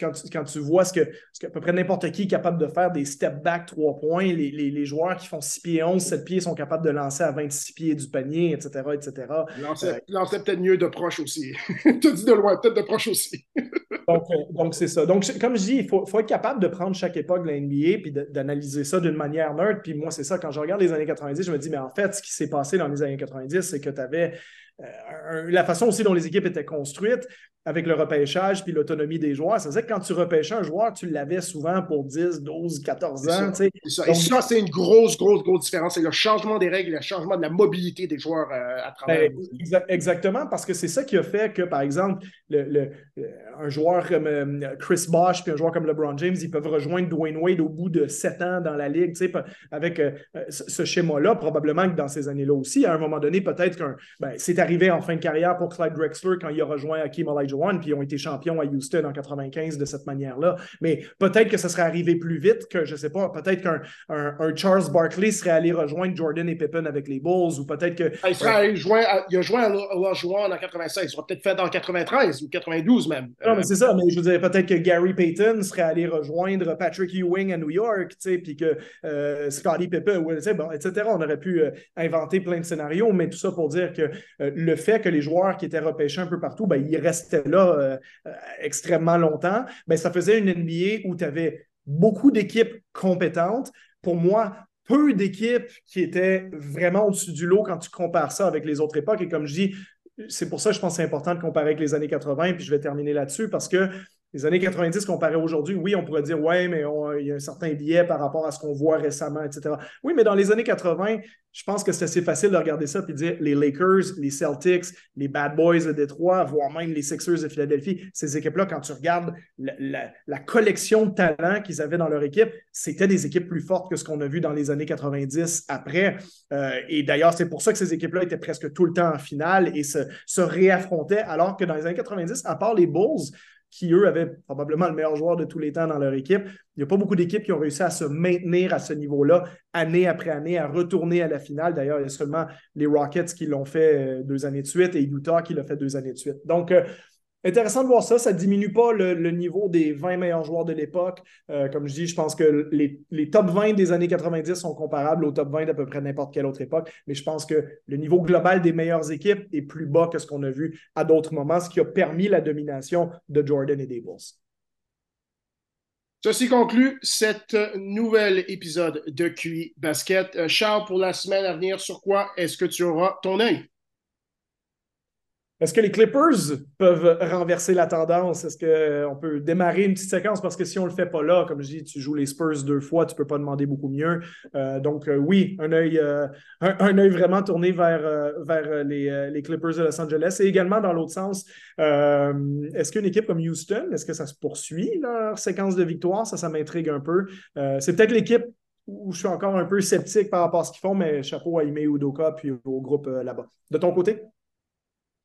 quand tu, quand tu vois ce que, ce que à peu près n'importe qui est capable de faire, des step back, trois points, les, les, les, joueurs qui font 6 pieds 11, 7 pieds sont capables de lancer à 26 pieds du panier, etc. etc. Lançaient, euh, peut-être mieux de proche aussi. tu dis de loin, peut-être de proche aussi. donc, euh, donc c'est ça. Donc, comme je dis, il faut, faut, être capable de prendre chaque époque de la NBA puis d'analyser ça d'une manière neutre. Puis moi, c'est ça, quand je regarde les années 90, je me dis, mais en fait, ce qui s'est passé dans les années 90, c'est que tu avais la façon aussi dont les équipes étaient construites avec le repêchage puis l'autonomie des joueurs, c'est vrai que quand tu repêchais un joueur, tu l'avais souvent pour 10, 12, 14 ans. Ça. Et ça, c'est une grosse, grosse, grosse différence. C'est le changement des règles, le changement de la mobilité des joueurs euh, à travers. Ben, exactement, parce que c'est ça qui a fait que, par exemple, le, un joueur comme euh, Chris Bosh puis un joueur comme LeBron James, ils peuvent rejoindre Dwayne Wade au bout de 7 ans dans la ligue. Avec ce schéma-là, probablement que dans ces années-là aussi, à un moment donné, peut-être qu'un. Ben, c'est arrivé en fin de carrière pour Clyde Drexler quand il a rejoint Hakeem Olajuwon, puis ils ont été champions à Houston en 95 de cette manière-là. Mais peut-être que ça serait arrivé plus vite que, je ne sais pas, peut-être qu'un un, Charles Barkley serait allé rejoindre Jordan et Pippen avec les Bulls, ou peut-être que... Il, serait allé joindre, il a joint à Olajuwon en 96, il sera peut-être fait en 93 ou 92 même. Non, mais c'est ça, mais je veux dire, peut-être que Gary Payton serait allé rejoindre Patrick Ewing à New York, puis que euh, Scottie Pippen, bon, etc. On aurait pu euh, inventer plein de scénarios, mais tout ça pour dire que euh, le fait que les joueurs qui étaient repêchés un peu partout, ben, ils restaient là euh, euh, extrêmement longtemps, ben, ça faisait une NBA où tu avais beaucoup d'équipes compétentes. Pour moi, peu d'équipes qui étaient vraiment au-dessus du lot quand tu compares ça avec les autres époques. Et comme je dis, c'est pour ça que je pense que c'est important de comparer avec les années 80, puis je vais terminer là-dessus parce que les années 90 comparé aujourd'hui, oui, on pourrait dire, ouais, mais il y a un certain biais par rapport à ce qu'on voit récemment, etc. Oui, mais dans les années 80, je pense que c'est assez facile de regarder ça et de dire les Lakers, les Celtics, les Bad Boys de Détroit, voire même les Sixers de Philadelphie, ces équipes-là, quand tu regardes la, collection de talents qu'ils avaient dans leur équipe, c'était des équipes plus fortes que ce qu'on a vu dans les années 90 après. Euh, et d'ailleurs, c'est pour ça que ces équipes-là étaient presque tout le temps en finale et se réaffrontaient, alors que dans les années 90, à part les Bulls, qui, eux, avaient probablement le meilleur joueur de tous les temps dans leur équipe. Il n'y a pas beaucoup d'équipes qui ont réussi à se maintenir à ce niveau-là, année après année, à retourner à la finale. D'ailleurs, il y a seulement les Rockets qui l'ont fait euh, deux années de suite et Utah qui l'a fait deux années de suite. Donc, euh, Intéressant de voir ça. Ça ne diminue pas le, niveau des 20 meilleurs joueurs de l'époque. Euh, comme je dis, je pense que les, top 20 des années 90 sont comparables au top 20 d'à peu près n'importe quelle autre époque. Mais je pense que le niveau global des meilleures équipes est plus bas que ce qu'on a vu à d'autres moments, ce qui a permis la domination de Jordan et des Bulls. Ceci conclut cet nouvel épisode de QI Basket. Charles, pour la semaine à venir, sur quoi est-ce que tu auras ton œil? Est-ce que les Clippers peuvent renverser la tendance? Est-ce qu'on peut démarrer une petite séquence? Parce que si on ne le fait pas là, comme je dis, tu joues les Spurs deux fois, tu ne peux pas demander beaucoup mieux. Euh, donc, euh, oui, un œil, euh, un, œil vraiment tourné vers, vers les, Clippers de Los Angeles. Et également, dans l'autre sens, est-ce qu'une équipe comme Houston, est-ce que ça se poursuit, leur séquence de victoires? Ça, ça m'intrigue un peu. C'est peut-être l'équipe où je suis encore un peu sceptique par rapport à ce qu'ils font, mais chapeau à Ime Udoka puis au groupe là-bas. De ton côté?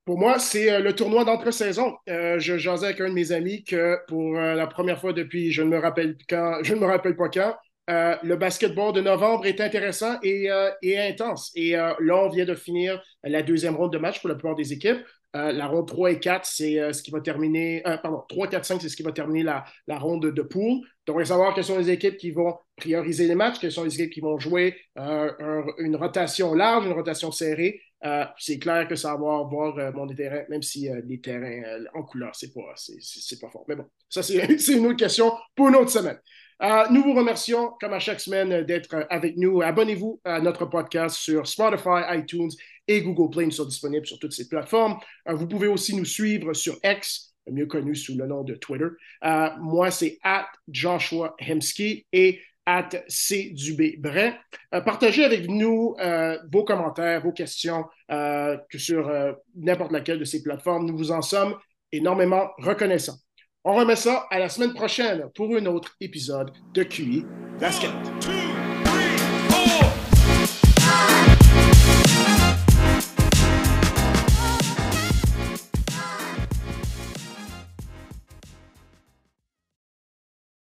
Pour moi, c'est euh, le tournoi d'entre-saison. Euh, je jasais avec un de mes amis que pour euh, la première fois depuis, je ne me rappelle quand, je ne me rappelle pas quand, le basketball de novembre est intéressant et, intense. Et là, on vient de finir la deuxième ronde de match pour la plupart des équipes. la ronde 3 et 4, c'est ce qui va terminer. pardon, 3, 4, 5, c'est ce qui va terminer la, la ronde de poule. Donc, on va savoir quelles sont les équipes qui vont prioriser les matchs, quelles sont les équipes qui vont jouer une rotation large, une rotation serrée. Euh, c'est clair que ça va avoir euh, mon terrain, même si euh, les terrains en couleur, c'est pas, c'est, pas fort. Mais bon, ça, c'est, une autre question pour une autre semaine. nous vous remercions, comme à chaque semaine, d'être avec nous. Abonnez-vous à notre podcast sur Spotify, iTunes et Google Play. Nous sommes disponibles sur toutes ces plateformes. vous pouvez aussi nous suivre sur X, mieux connu sous le nom de Twitter. moi, c'est at Joshua Hemsky et at cdubébrin. Euh, partagez avec nous euh, vos commentaires, vos questions euh, sur n'importe laquelle de ces plateformes. Nous vous en sommes énormément reconnaissants. On remet ça à la semaine prochaine pour un autre épisode de QI Basket.